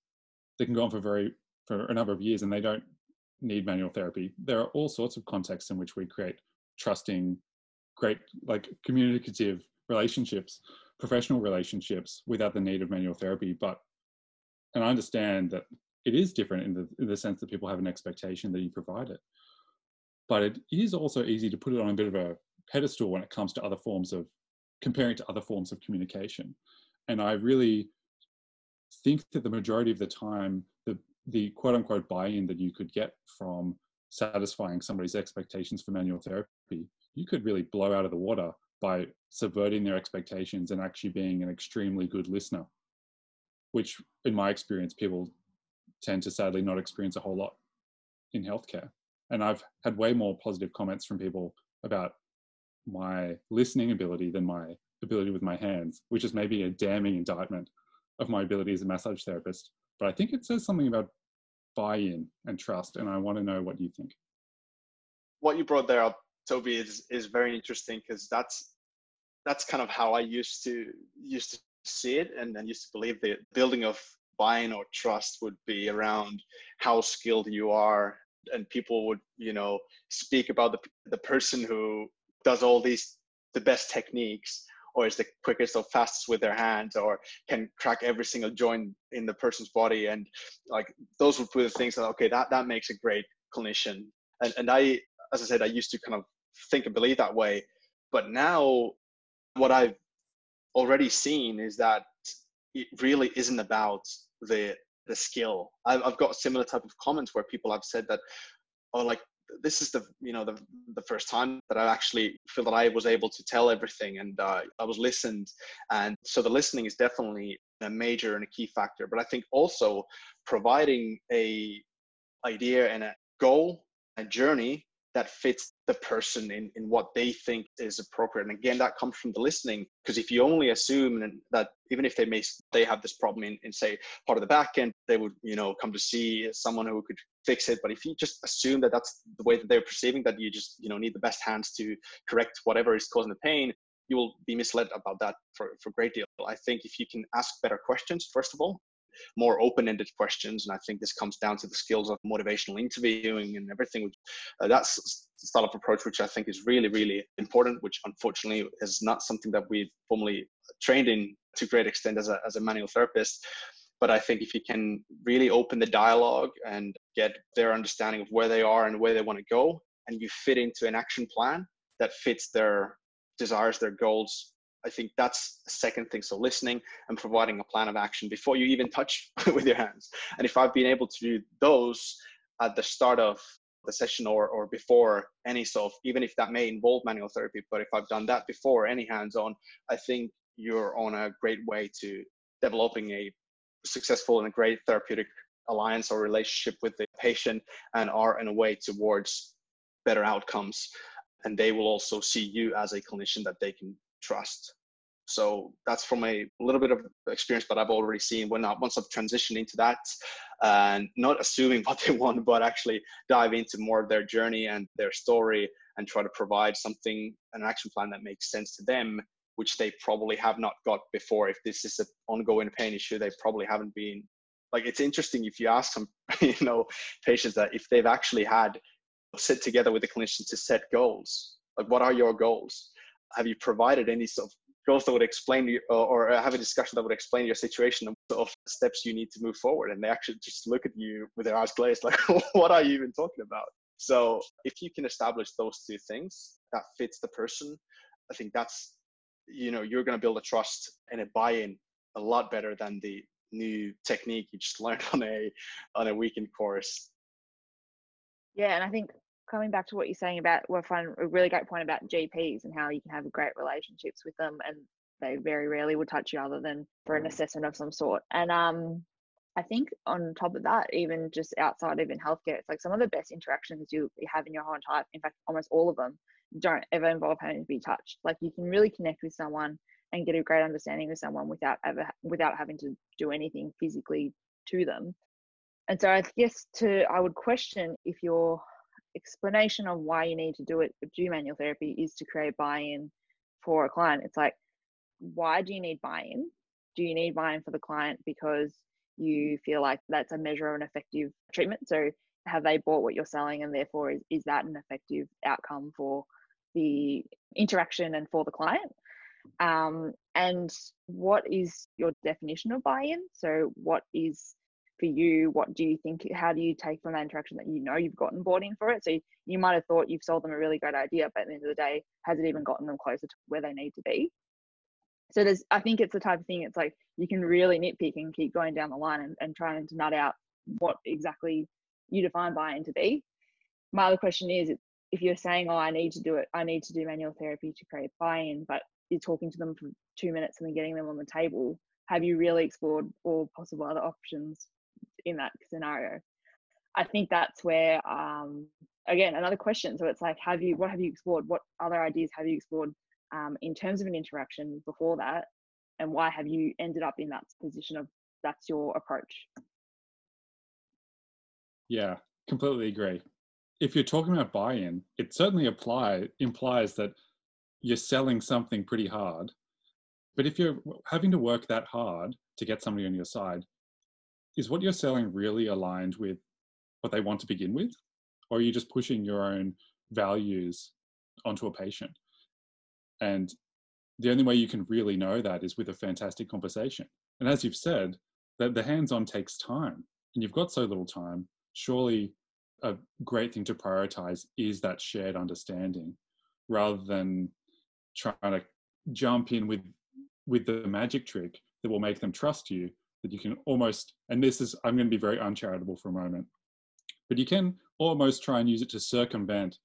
they can go on for very for a number of years and they don't need manual therapy. There are all sorts of contexts in which we create trusting great like communicative relationships professional relationships without the need of manual therapy but and i understand that it is different in the, in the sense that people have an expectation that you provide it but it is also easy to put it on a bit of a pedestal when it comes to other forms of comparing to other forms of communication. And I really think that the majority of the time, the, the quote unquote buy in that you could get from satisfying somebody's expectations for manual therapy, you could really blow out of the water by subverting their expectations and actually being an extremely good listener, which, in my experience, people tend to sadly not experience a whole lot in healthcare. And I've had way more positive comments from people about my listening ability than my ability with my hands, which is maybe a damning indictment of my ability as a massage therapist. But I think it says something about buy in and trust. And I want to know what you think. What you brought there up, Toby, is, is very interesting because that's that's kind of how I used to used to see it and, and used to believe the building of buy-in or trust would be around how skilled you are and people would you know speak about the, the person who does all these the best techniques or is the quickest or fastest with their hands or can crack every single joint in the person's body and like those would be the things that okay that that makes a great clinician. And, and i as i said i used to kind of think and believe that way. But now what i've already seen is that it really isn't about the the skill. I've, I've got similar type of comments where people have said that oh like this is the you know the the first time that I actually feel that I was able to tell everything and uh, I was listened. And so the listening is definitely a major and a key factor. But I think also providing a idea and a goal and journey that fits the person in, in what they think is appropriate. And again, that comes from the listening, because if you only assume that even if they may they have this problem in, in say part of the back end, they would you know come to see someone who could fix it. But if you just assume that that's the way that they're perceiving that you just you know need the best hands to correct whatever is causing the pain, you will be misled about that for, for a great deal. I think if you can ask better questions, first of all, more open-ended questions. And I think this comes down to the skills of motivational interviewing and everything. Uh, that's of approach which I think is really, really important, which unfortunately is not something that we've formally trained in to great extent as a, as a manual therapist. But I think if you can really open the dialogue and get their understanding of where they are and where they want to go, and you fit into an action plan that fits their desires, their goals, I think that's the second thing. So listening and providing a plan of action before you even touch with your hands. And if I've been able to do those at the start of the session or, or before any sort even if that may involve manual therapy, but if I've done that before any hands-on, I think you're on a great way to developing a successful and a great therapeutic alliance or relationship with the patient and are in a way towards better outcomes. And they will also see you as a clinician that they can trust. So that's from a little bit of experience, but I've already seen when I, once I've transitioned into that and not assuming what they want, but actually dive into more of their journey and their story and try to provide something, an action plan that makes sense to them, which they probably have not got before. If this is an ongoing pain issue, they probably haven't been like, it's interesting if you ask some, you know, patients that if they've actually had sit together with the clinician to set goals, like what are your goals? Have you provided any sort of goals that would explain you or have a discussion that would explain your situation and sort of steps you need to move forward? And they actually just look at you with their eyes glazed like what are you even talking about? So if you can establish those two things that fits the person i think that's you know you're going to build a trust and a buy-in a lot better than the new technique you just learned on a on a weekend course. Yeah and i think coming back to what you're saying about we find a really great point about GPs and how you can have great relationships with them and they very rarely will touch you other than for an assessment of some sort. And um I think on top of that, even just outside even healthcare, it's like some of the best interactions you have in your whole entire in fact almost all of them don't ever involve having to be touched. Like you can really connect with someone and get a great understanding with someone without ever without having to do anything physically to them. And so I guess to I would question if you're explanation of why you need to do it, do manual therapy, is to create buy-in for a client. It's like, why do you need buy-in? Do you need buy-in for the client because you feel like that's a measure of an effective treatment? So have they bought what you're selling, and therefore is, is that an effective outcome for the interaction and for the client? Um, and what is your definition of buy-in? So what is for you? What do you think how do you take from that interaction that you know you've gotten bought in for it? So you might have thought you've sold them a really great idea but at the end of the day has it even gotten them closer to where they need to be? So there's i think it's the type of thing it's like you can really nitpick and keep going down the line and, and trying to nut out what exactly you define buy-in to be. My other question is if you're saying oh i need to do it i need to do manual therapy to create buy-in but you're talking to them for two minutes and then getting them on the table have you really explored all possible other options in that scenario. I think that's where um again another question. So it's like have you what have you explored? What other ideas have you explored um, in terms of an interaction before that? And why have you ended up in that position of that's your approach? Yeah completely agree. If you're talking about buy-in it certainly apply implies that you're selling something pretty hard. But if you're having to work that hard to get somebody on your side is what you're selling really aligned with what they want to begin with? Or are you just pushing your own values onto a patient? And the only way you can really know that is with a fantastic conversation. And as you've said, that the hands-on takes time, and you've got so little time. Surely, a great thing to prioritize is that shared understanding, rather than trying to jump in with with the magic trick that will make them trust you. That you can almost, and this is, I'm going to be very uncharitable for a moment, but you can almost try and use it to circumvent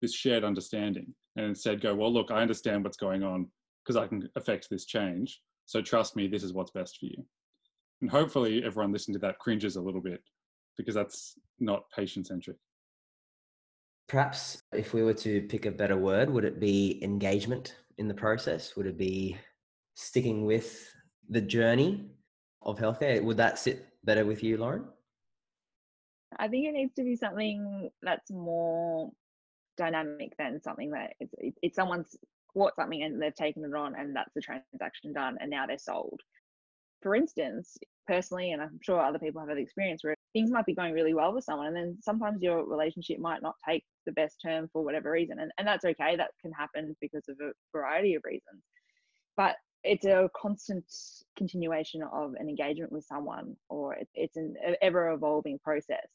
this shared understanding and instead go, well, look, I understand what's going on because I can affect this change. So trust me, this is what's best for you. And hopefully everyone listening to that cringes a little bit because that's not patient centric. Perhaps if we were to pick a better word, would it be engagement in the process? Would it be sticking with the journey of healthcare? Would that sit better with you, Lauren? I think it needs to be something that's more dynamic than something that it's, it's someone's bought something and they've taken it on and that's the transaction done and now they're sold. For instance, personally, and I'm sure other people have had experience where things might be going really well with someone and then sometimes your relationship might not take the best term for whatever reason. And, and that's okay. That can happen because of a variety of reasons. But it's a constant continuation of an engagement with someone or it's an ever evolving process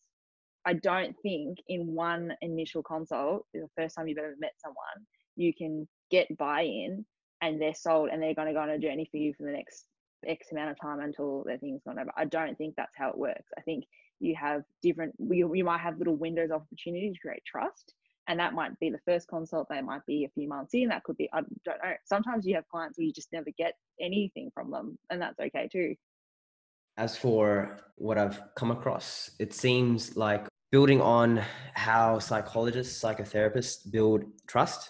I don't think in one initial consult, the first time you've ever met someone, you can get buy-in and they're sold and they're going to go on a journey for you for the next X amount of time until their thing's gone over. I don't think that's how it works. I think you have different, you, you might have little windows of opportunity to create trust. And that might be the first consult, that might be a few months in, that could be, I don't know. Sometimes you have clients where you just never get anything from them, and that's okay too. As for what I've come across, it seems like building on how psychologists, psychotherapists build trust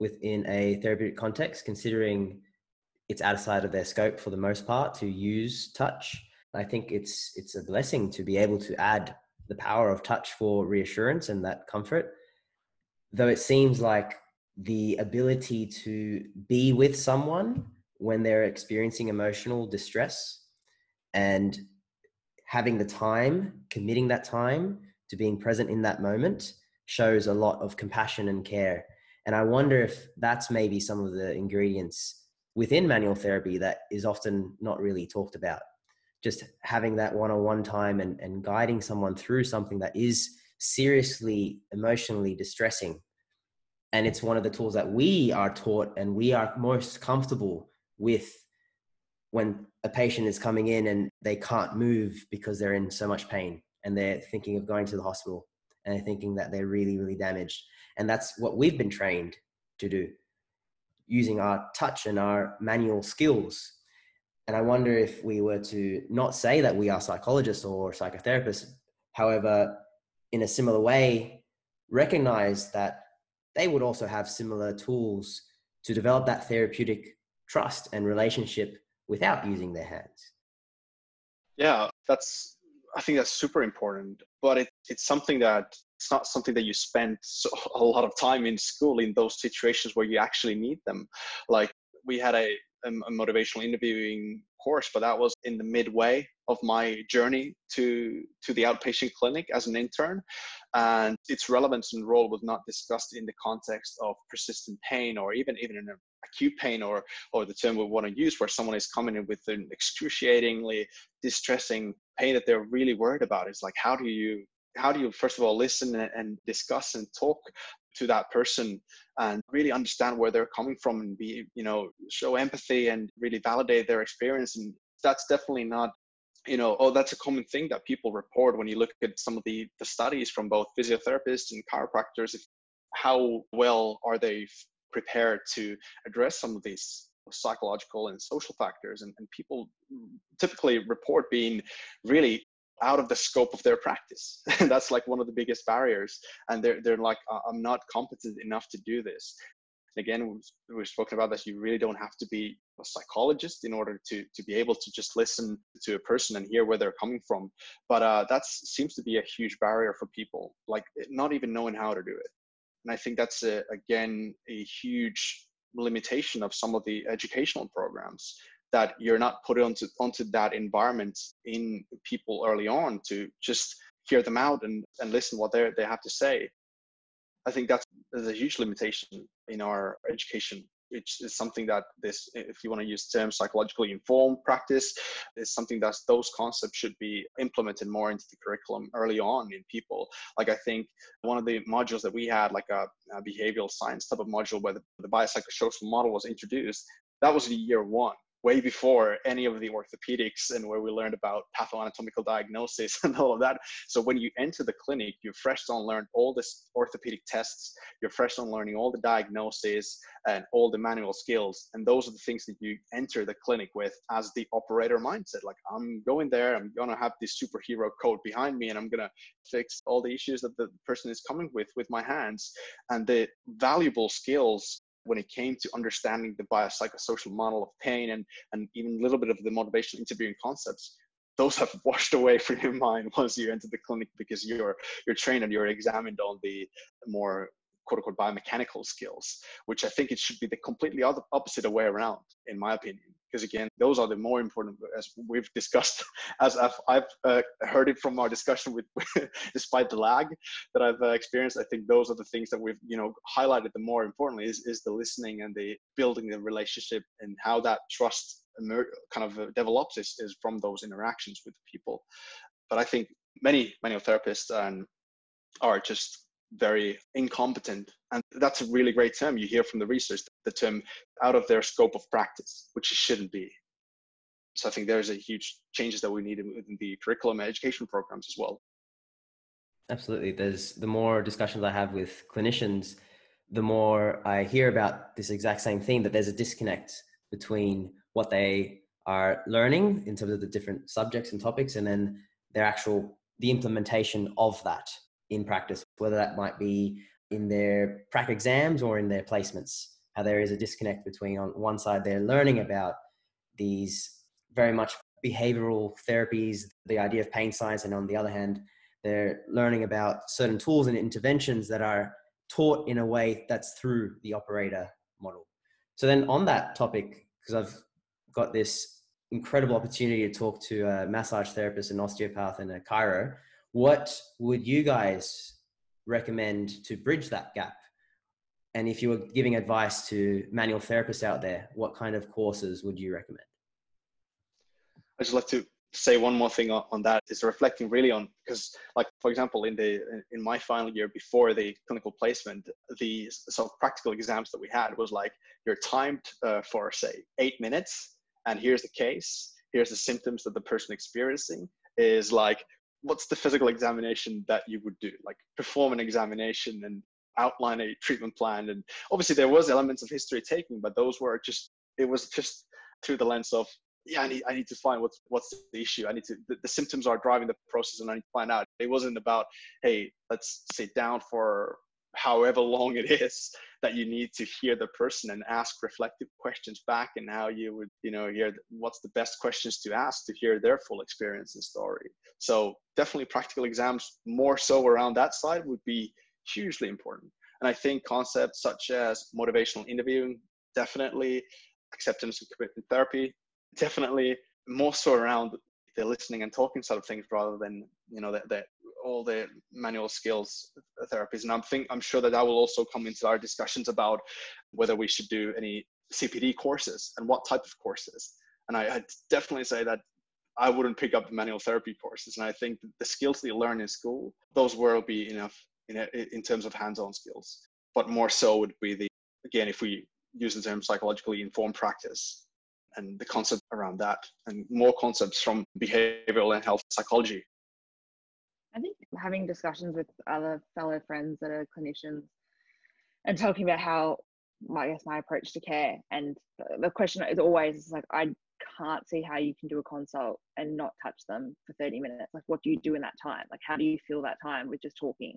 within a therapeutic context, considering it's outside of their scope for the most part to use touch. I think it's it's a blessing to be able to add the power of touch for reassurance and that comfort. Though it seems like the ability to be with someone when they're experiencing emotional distress and having the time, committing that time to being present in that moment shows a lot of compassion and care. And I wonder if that's maybe some of the ingredients within manual therapy that is often not really talked about. Just having that one on one time and, and guiding someone through something that is seriously emotionally distressing. And it's one of the tools that we are taught and we are most comfortable with when a patient is coming in and they can't move because they're in so much pain and they're thinking of going to the hospital and they're thinking that they're really, really damaged. And that's what we've been trained to do using our touch and our manual skills. And I wonder if we were to not say that we are psychologists or psychotherapists, however, in a similar way, recognize that they would also have similar tools to develop that therapeutic trust and relationship without using their hands. Yeah, that's I think that's super important, but it, it's something that it's not something that you spend so, a lot of time in school in those situations where you actually need them. Like we had a, um, a motivational interviewing course, but that was in the midway of my journey to to the outpatient clinic as an intern, and its relevance and role was not discussed in the context of persistent pain or even even in acute pain or or the term we want to use where someone is coming in with an excruciatingly distressing pain that they're really worried about. It's like how do you how do you first of all listen and discuss and talk to that person and really understand where they're coming from and be you know show empathy and really validate their experience. And that's definitely not you know oh that's a common thing that people report when you look at some of the, the studies from both physiotherapists and chiropractors. How well are they prepared to address some of these psychological and social factors? And, and people typically report being really out of the scope of their practice. That's like one of the biggest barriers and they're, they're like i'm not competent enough to do this. Again we've spoken about that you really don't have to be a psychologist in order to to be able to just listen to a person and hear where they're coming from. But uh, that seems to be a huge barrier for people like not even knowing how to do it. And I think that's a, again a huge limitation of some of the educational programs that you're not put onto onto that environment in people early on to just hear them out and, and listen what they they have to say. I think that's a huge limitation in our education which is something that this, if you want to use the term psychologically informed practice, is something that those concepts should be implemented more into the curriculum early on in people. Like I think one of the modules that we had, like a, a behavioral science type of module where the, the biopsychosocial model was introduced, that was the year one way before any of the orthopedics and where we learned about pathoanatomical diagnosis and all of that. So when you enter the clinic, you're fresh on learn all this orthopedic tests, you're fresh on learning all the diagnoses and all the manual skills. And those are the things that you enter the clinic with as the operator mindset. Like I'm going there, I'm gonna have this superhero code behind me and I'm gonna fix all the issues that the person is coming with with my hands. And the valuable skills when it came to understanding the biopsychosocial model of pain and, and even a little bit of the motivational interviewing concepts, those have washed away from your mind once you enter the clinic because you're you're trained and you're examined on the more quote unquote biomechanical skills, which I think it should be the completely other, opposite way around, in my opinion. Because again, those are the more important, as we've discussed, as I've, I've uh, heard it from our discussion with, despite the lag that I've uh, experienced, I think those are the things that we've, you know, highlighted. The more importantly is, is the listening and the building the relationship and how that trust emer- kind of uh, develops is, is from those interactions with people. But I think many many therapists and are just very incompetent. And that's a really great term. You hear from the research the term out of their scope of practice, which it shouldn't be. So I think there's a huge changes that we need in the curriculum and education programs as well. Absolutely. There's the more discussions I have with clinicians, the more I hear about this exact same thing that there's a disconnect between what they are learning in terms of the different subjects and topics and then their actual the implementation of that in practice, whether that might be in their prac exams or in their placements. How there is a disconnect between, on one side, they're learning about these very much behavioral therapies, the idea of pain science, and on the other hand, they're learning about certain tools and interventions that are taught in a way that's through the operator model. So, then on that topic, because I've got this incredible opportunity to talk to a massage therapist, an osteopath, and a chiro what would you guys recommend to bridge that gap? And if you were giving advice to manual therapists out there, what kind of courses would you recommend? I'd just like to say one more thing on, that is reflecting really on because like for example in the in my final year before the clinical placement the sort of practical exams that we had was like you're timed uh, for say eight minutes and here's the case here's the symptoms that the person experiencing is like what's the physical examination that you would do? Like perform an examination and outline a treatment plan and obviously there was elements of history taking but those were just it was just through the lens of yeah i need, I need to find what's what's the issue. I need to the, the symptoms are driving the process and i need to find out. It wasn't about hey let's sit down for however long it is that you need to hear the person and ask reflective questions back and how you would you know hear what's the best questions to ask to hear their full experience and story. So definitely practical exams more so around that side would be hugely important. And i think concepts such as motivational interviewing definitely acceptance and commitment therapy definitely more so around the listening and talking side of things rather than you know the, the all the manual skills therapies. And I'm think I'm sure that that will also come into our discussions about whether we should do any CPD courses and what type of courses. And I, I'd definitely say that I wouldn't pick up manual therapy courses. And I think the skills you learn in school, those will be enough in, a, in terms of hands-on skills. But more so would be the again, if we use the term psychologically informed practice and the concept around that, and more concepts from behavioral and health psychology I think having discussions with other fellow friends that are clinicians and talking about how I guess my approach to care and the question is always like I can't see how you can do a consult and not touch them for 30 minutes. Like what do you do in that time? Like how do you fill that time with just talking?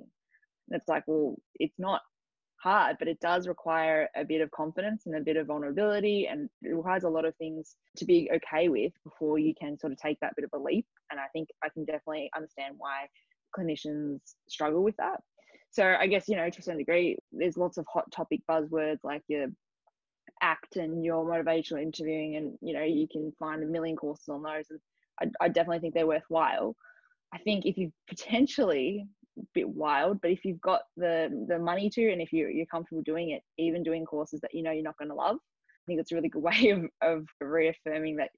And it's like well it's not hard but it does require a bit of confidence and a bit of vulnerability and it requires a lot of things to be okay with before you can sort of take that bit of a leap and i think i can definitely understand why clinicians struggle with that. So I guess, you know, to a certain degree, there's lots of hot topic buzzwords like your ACT and your motivational interviewing, and you know, you can find a million courses on those. And I, I definitely think they're worthwhile. I think if you potentially bit wild. But if you've got the the money to, and if you're you're comfortable doing it, even doing courses that you know you're not going to love, I think it's a really good way of of reaffirming that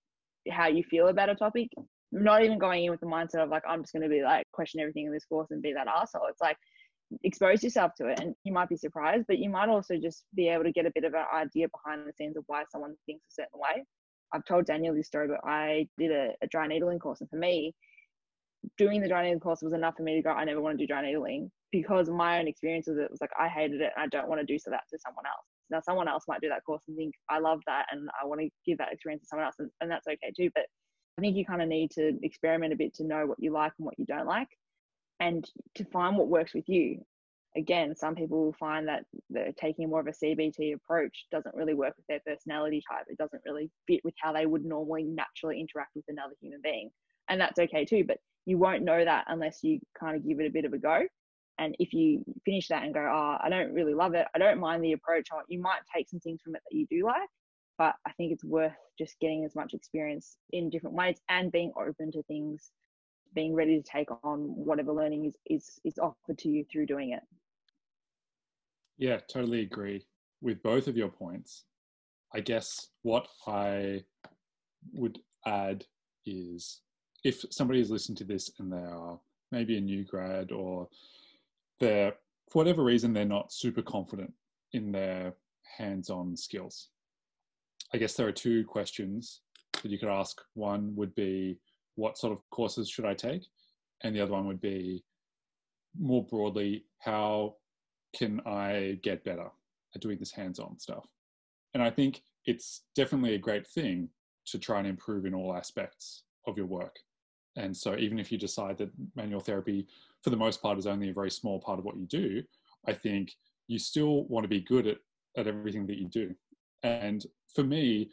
how you feel about a topic. Not even going in with the mindset of like I'm just going to be like question everything in this course and be that asshole. It's like expose yourself to it and you might be surprised but you might also just be able to get a bit of an idea behind the scenes of why someone thinks a certain way i've told daniel this story but i did a, a dry needling course and for me doing the dry course was enough for me to go i never want to do dry needling because my own experience with it was like i hated it and i don't want to do so that to someone else now someone else might do that course and think i love that and i want to give that experience to someone else and, and that's okay too but i think you kind of need to experiment a bit to know what you like and what you don't like and to find what works with you. Again, some people will find that taking more of a CBT approach doesn't really work with their personality type. It doesn't really fit with how they would normally naturally interact with another human being. And that's okay too, but you won't know that unless you kind of give it a bit of a go. And if you finish that and go, oh, I don't really love it, I don't mind the approach, or you might take some things from it that you do like, but I think it's worth just getting as much experience in different ways and being open to things being ready to take on whatever learning is is is offered to you through doing it. Yeah totally agree with both of your points. I guess what i would add is if somebody is listening to this and they are maybe a new grad or they're for whatever reason they're not super confident in their hands-on skills i guess there are two questions that you could ask one would be what sort of courses should I take? And the other one would be more broadly, how can I get better at doing this hands on stuff? And I think it's definitely a great thing to try and improve in all aspects of your work. And so, even if you decide that manual therapy, for the most part, is only a very small part of what you do, I think you still want to be good at, at everything that you do. And for me,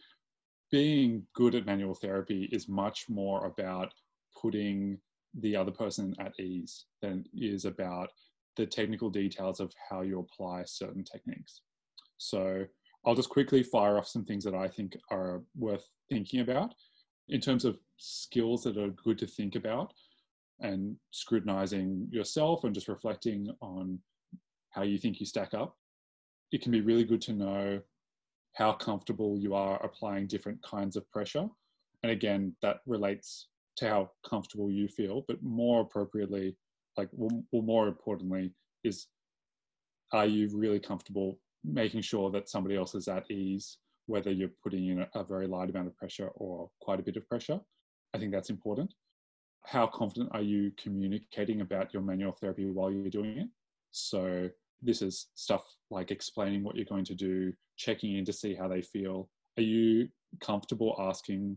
being good at manual therapy is much more about putting the other person at ease than is about the technical details of how you apply certain techniques. So I'll just quickly fire off some things that I think are worth thinking about in terms of skills that are good to think about and scrutinizing yourself and just reflecting on how you think you stack up. It can be really good to know how comfortable you are applying different kinds of pressure. And again, that relates to how comfortable you feel, but more appropriately, like, well, more importantly, is are you really comfortable making sure that somebody else is at ease, whether you're putting in a, very light amount of pressure or quite a bit of pressure? I think that's important. How confident are you communicating about your manual therapy while you're doing it? So, this is stuff like explaining what you're going to do, checking in to see how they feel. Are you comfortable asking,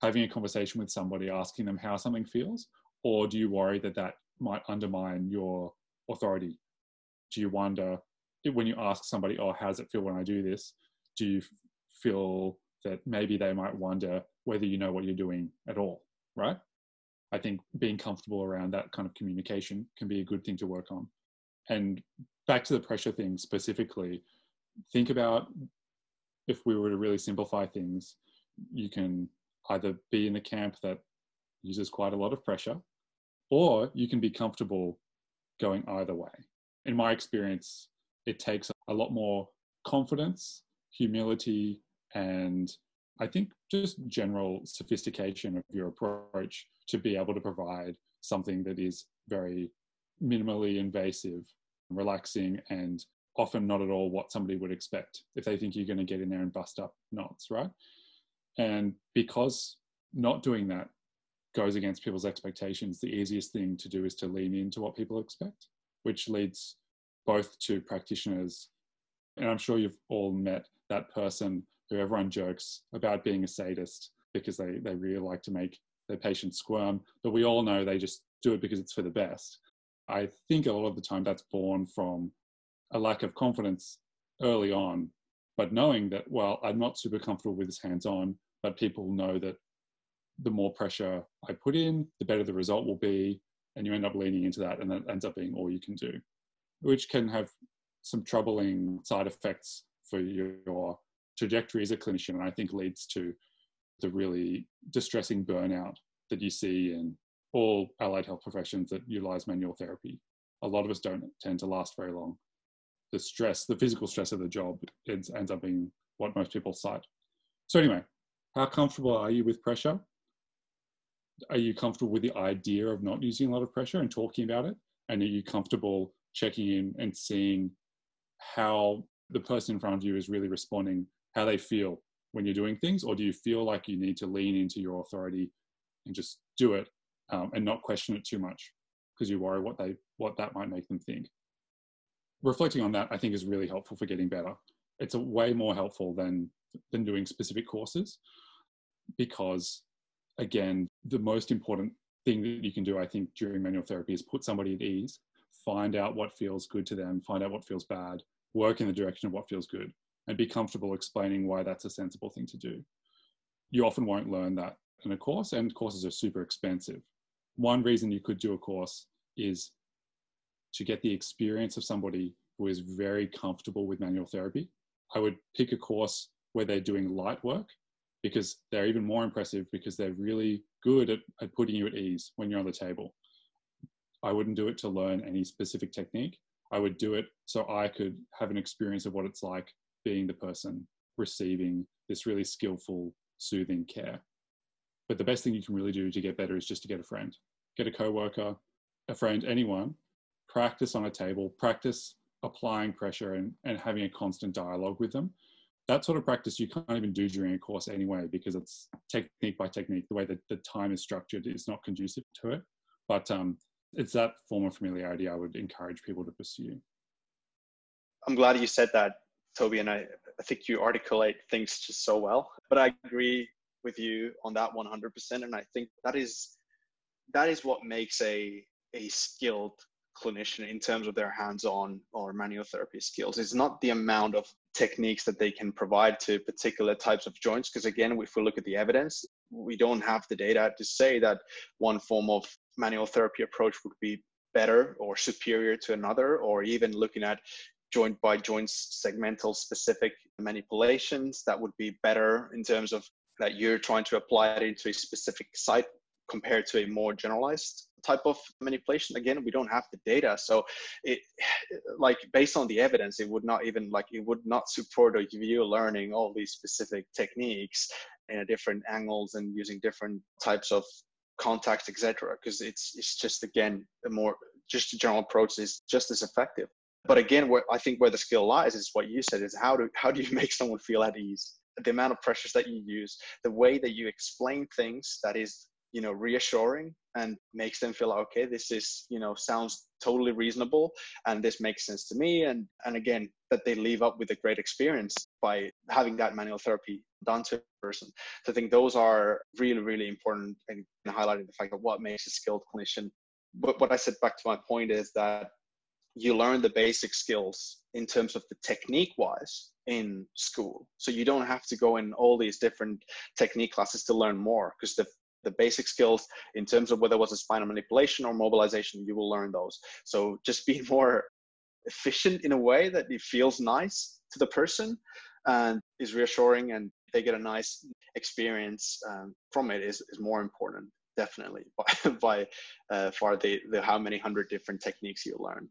having a conversation with somebody, asking them how something feels? Or do you worry that that might undermine your authority? Do you wonder when you ask somebody, oh, how does it feel when I do this? Do you feel that maybe they might wonder whether you know what you're doing at all, right? I think being comfortable around that kind of communication can be a good thing to work on. And back to the pressure thing specifically, think about if we were to really simplify things, you can either be in the camp that uses quite a lot of pressure, or you can be comfortable going either way. In my experience, it takes a lot more confidence, humility, and I think just general sophistication of your approach to be able to provide something that is very minimally invasive, relaxing, and often not at all what somebody would expect if they think you're going to get in there and bust up knots, right? And because not doing that goes against people's expectations, the easiest thing to do is to lean into what people expect, which leads both to practitioners. And I'm sure you've all met that person who everyone jokes about being a sadist because they, they really like to make their patients squirm, but we all know they just do it because it's for the best. I think a lot of the time that's born from a lack of confidence early on, but knowing that, well, I'm not super comfortable with this hands on, but people know that the more pressure I put in, the better the result will be. And you end up leaning into that, and that ends up being all you can do, which can have some troubling side effects for your trajectory as a clinician, and I think leads to the really distressing burnout that you see in all allied health professions that utilize manual therapy. a lot of us don't tend to last very long. The stress, the physical stress of the job, ends, ends up being what most people cite. So, anyway, how comfortable are you with pressure? Are you comfortable with the idea of not using a lot of pressure and talking about it? And are you comfortable checking in and seeing how the person in front of you is really responding, how they feel when you're doing things? Or do you feel like you need to lean into your authority and just do it um, and not question it too much because you worry what they what that might make them think? Reflecting on that, I think, is really helpful for getting better. It's a way more helpful than than doing specific courses because again the most important thing that you can do i think during manual therapy is put somebody at ease find out what feels good to them find out what feels bad work in the direction of what feels good and be comfortable explaining why that's a sensible thing to do you often won't learn that in a course and courses are super expensive one reason you could do a course is to get the experience of somebody who is very comfortable with manual therapy i would pick a course where they're doing light work because they're even more impressive because they're really good at, at putting you at ease when you're on the table. I wouldn't do it to learn any specific technique. I would do it so I could have an experience of what it's like being the person receiving this really skillful, soothing care. But the best thing you can really do to get better is just to get a friend, get a coworker, a friend, anyone, practice on a table, practice applying pressure and, and having a constant dialogue with them. That sort of practice you can't even do during a course anyway because it's technique by technique. The way that the time is structured is not conducive to it. But um, it's that form of familiarity i would encourage people to pursue. I'm glad you said that toby and i i think you articulate things just so well but i agree with you on that 100% and i think that is that is what makes a a skilled clinician in terms of their hands-on or manual therapy skills. It's not the amount of techniques that they can provide to particular types of joints, because again, if we look at the evidence, we don't have the data to say that one form of manual therapy approach would be better or superior to another, or even looking at joint by joints segmental specific manipulations that would be better in terms of that you're trying to apply it into a specific site compared to a more generalized type of manipulation. Again we don't have the data so it like based on the evidence it would not even like it would not support or give you learning all these specific techniques in different angles and using different types of contacts etc because it's it's just again a more just a general approach is just as effective but again i think where the skill lies is what you said is how do how do you make someone feel at ease? The amount of pressures that you use the way that you explain things that is you know reassuring and makes them feel okay this is you know sounds totally reasonable and this makes sense to me. And and again that they leave up with a great experience by having that manual therapy done to a person. So i think those are really really important and highlighting the fact that what makes a skilled clinician. But what i said back to my point is that you learn the basic skills in terms of the technique wise in school so you don't have to go in all these different technique classes to learn more because the the basic skills in terms of whether it was a spinal manipulation or mobilization, you will learn those. So just be more efficient in a way that it feels nice to the person and is reassuring and they get a nice experience um, from it is, is more important definitely by, by uh, for the, the how many hundred different techniques you learn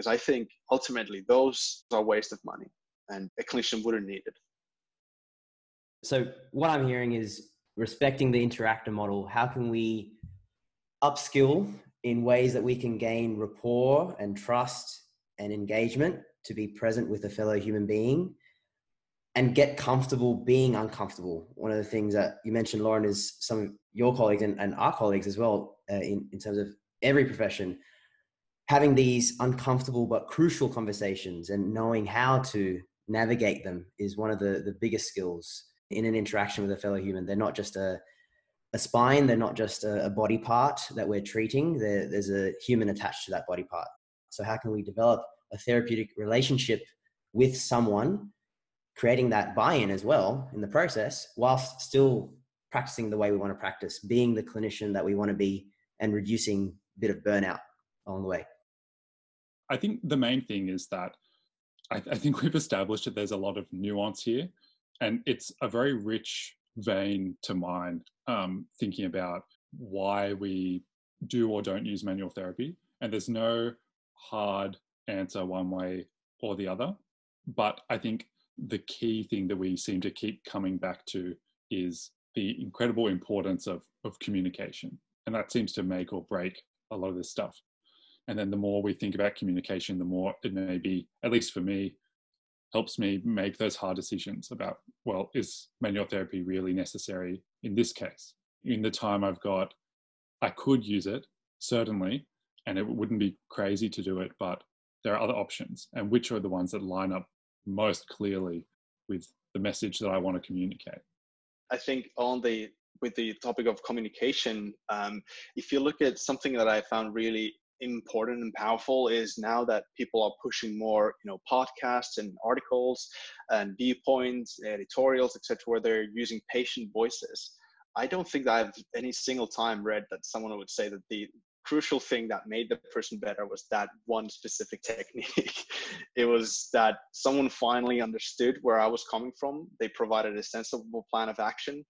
because i think ultimately those are waste of money and a clinician wouldn't need it so what i'm hearing is respecting the interactor model, how can we upskill in ways that we can gain rapport and trust and engagement to be present with a fellow human being and get comfortable being uncomfortable. One of the things that you mentioned, Lauren, is some of your colleagues and, and our colleagues as well, uh, in, in terms of every profession, having these uncomfortable but crucial conversations and knowing how to navigate them is one of the, the biggest skills in an interaction with a fellow human. They're not just a, a spine, they're not just a, a body part that we're treating, there, there's a human attached to that body part. So, how can we develop a therapeutic relationship with someone, creating that buy in as well in the process, whilst still practicing the way we want to practice, being the clinician that we want to be, and reducing a bit of burnout along the way? I think the main thing is that I, I think we've established that there's a lot of nuance here and it's a very rich vein to mine um, thinking about why we do or don't use manual therapy and there's no hard answer one way or the other. But I think the key thing that we seem to keep coming back to is the incredible importance of, of communication. And that seems to make or break a lot of this stuff. And then the more we think about communication, the more it may be, at least for me, helps me make those hard decisions about, well, is manual therapy really necessary in this case? In the time I've got, I could use it, certainly, and it wouldn't be crazy to do it, but there are other options. And which are the ones that line up most clearly with the message that I want to communicate? I think on the with the topic of communication, um, if you look at something that I found really important and powerful is now that people are pushing more you know podcasts and articles and viewpoints editorials etc where they're using patient voices. I don't think that i've any single time read that someone would say that the crucial thing that made the person better was that one specific technique. It was that someone finally understood where i was coming from. They provided a sensible plan of action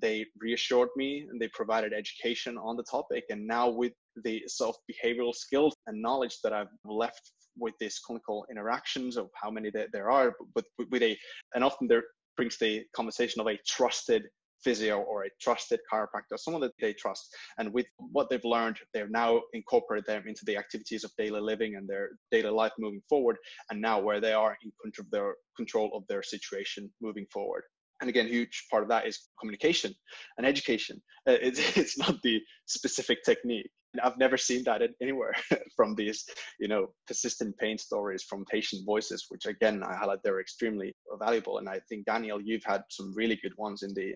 they reassured me and they provided education on the topic. And now, with the self behavioral skills and knowledge that I've left with these clinical interactions of how many there, there are, but with a, and often there brings the conversation of a trusted physio or a trusted chiropractor, someone that they trust. And with what they've learned, they've now incorporated them into the activities of daily living and their daily life moving forward. And now where they are in control of their, control of their situation moving forward and again huge part of that is communication and education. Uh, it's, it's not the specific technique. And i've never seen that anywhere from these you know persistent pain stories from patient voices which again i highlight they're extremely valuable. And i think daniel you've had some really good ones in the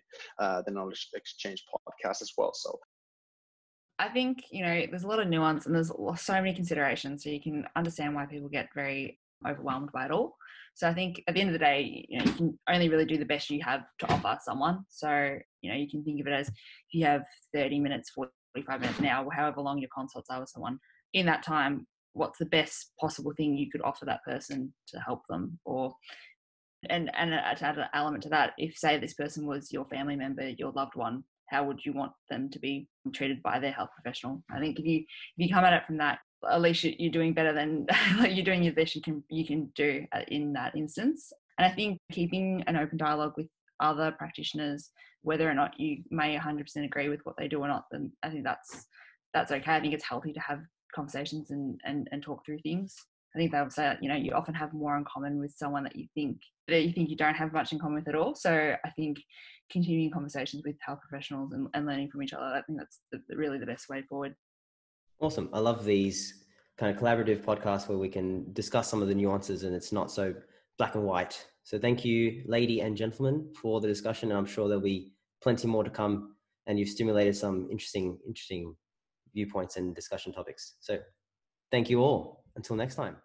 uh, the knowledge exchange podcast as well. So I think you know there's a lot of nuance and there's so many considerations, so you can understand why people get very overwhelmed by it all. So I think at the end of the day, you know, you can only really do the best you have to offer someone. So, you know, you can think of it as you have 30 minutes, 45 minutes, hour, however long your consults are with someone. In that time, what's the best possible thing you could offer that person to help them? Or and and to add an element to that, if say this person was your family member, your loved one, how would you want them to be treated by their health professional? I think if you if you come at it from that least you're doing better than like you're doing your best you can you can do uh, in that instance. And i think keeping an open dialogue with other practitioners whether or not you may 100% agree with what they do or not then i think that's that's okay. I think it's healthy to have conversations and and, and talk through things. I think they'll say you know you often have more in common with someone that you think that you think you don't have much in common with at all. So i think continuing conversations with health professionals and, and learning from each other i think that's the, really the best way forward Awesome. I love these kind of collaborative podcasts where we can discuss some of the nuances and it's not so black and white. So thank you, lady and gentlemen, for the discussion. And I'm sure there'll be plenty more to come. And you've stimulated some interesting, interesting viewpoints and discussion topics. So thank you all. Until next time.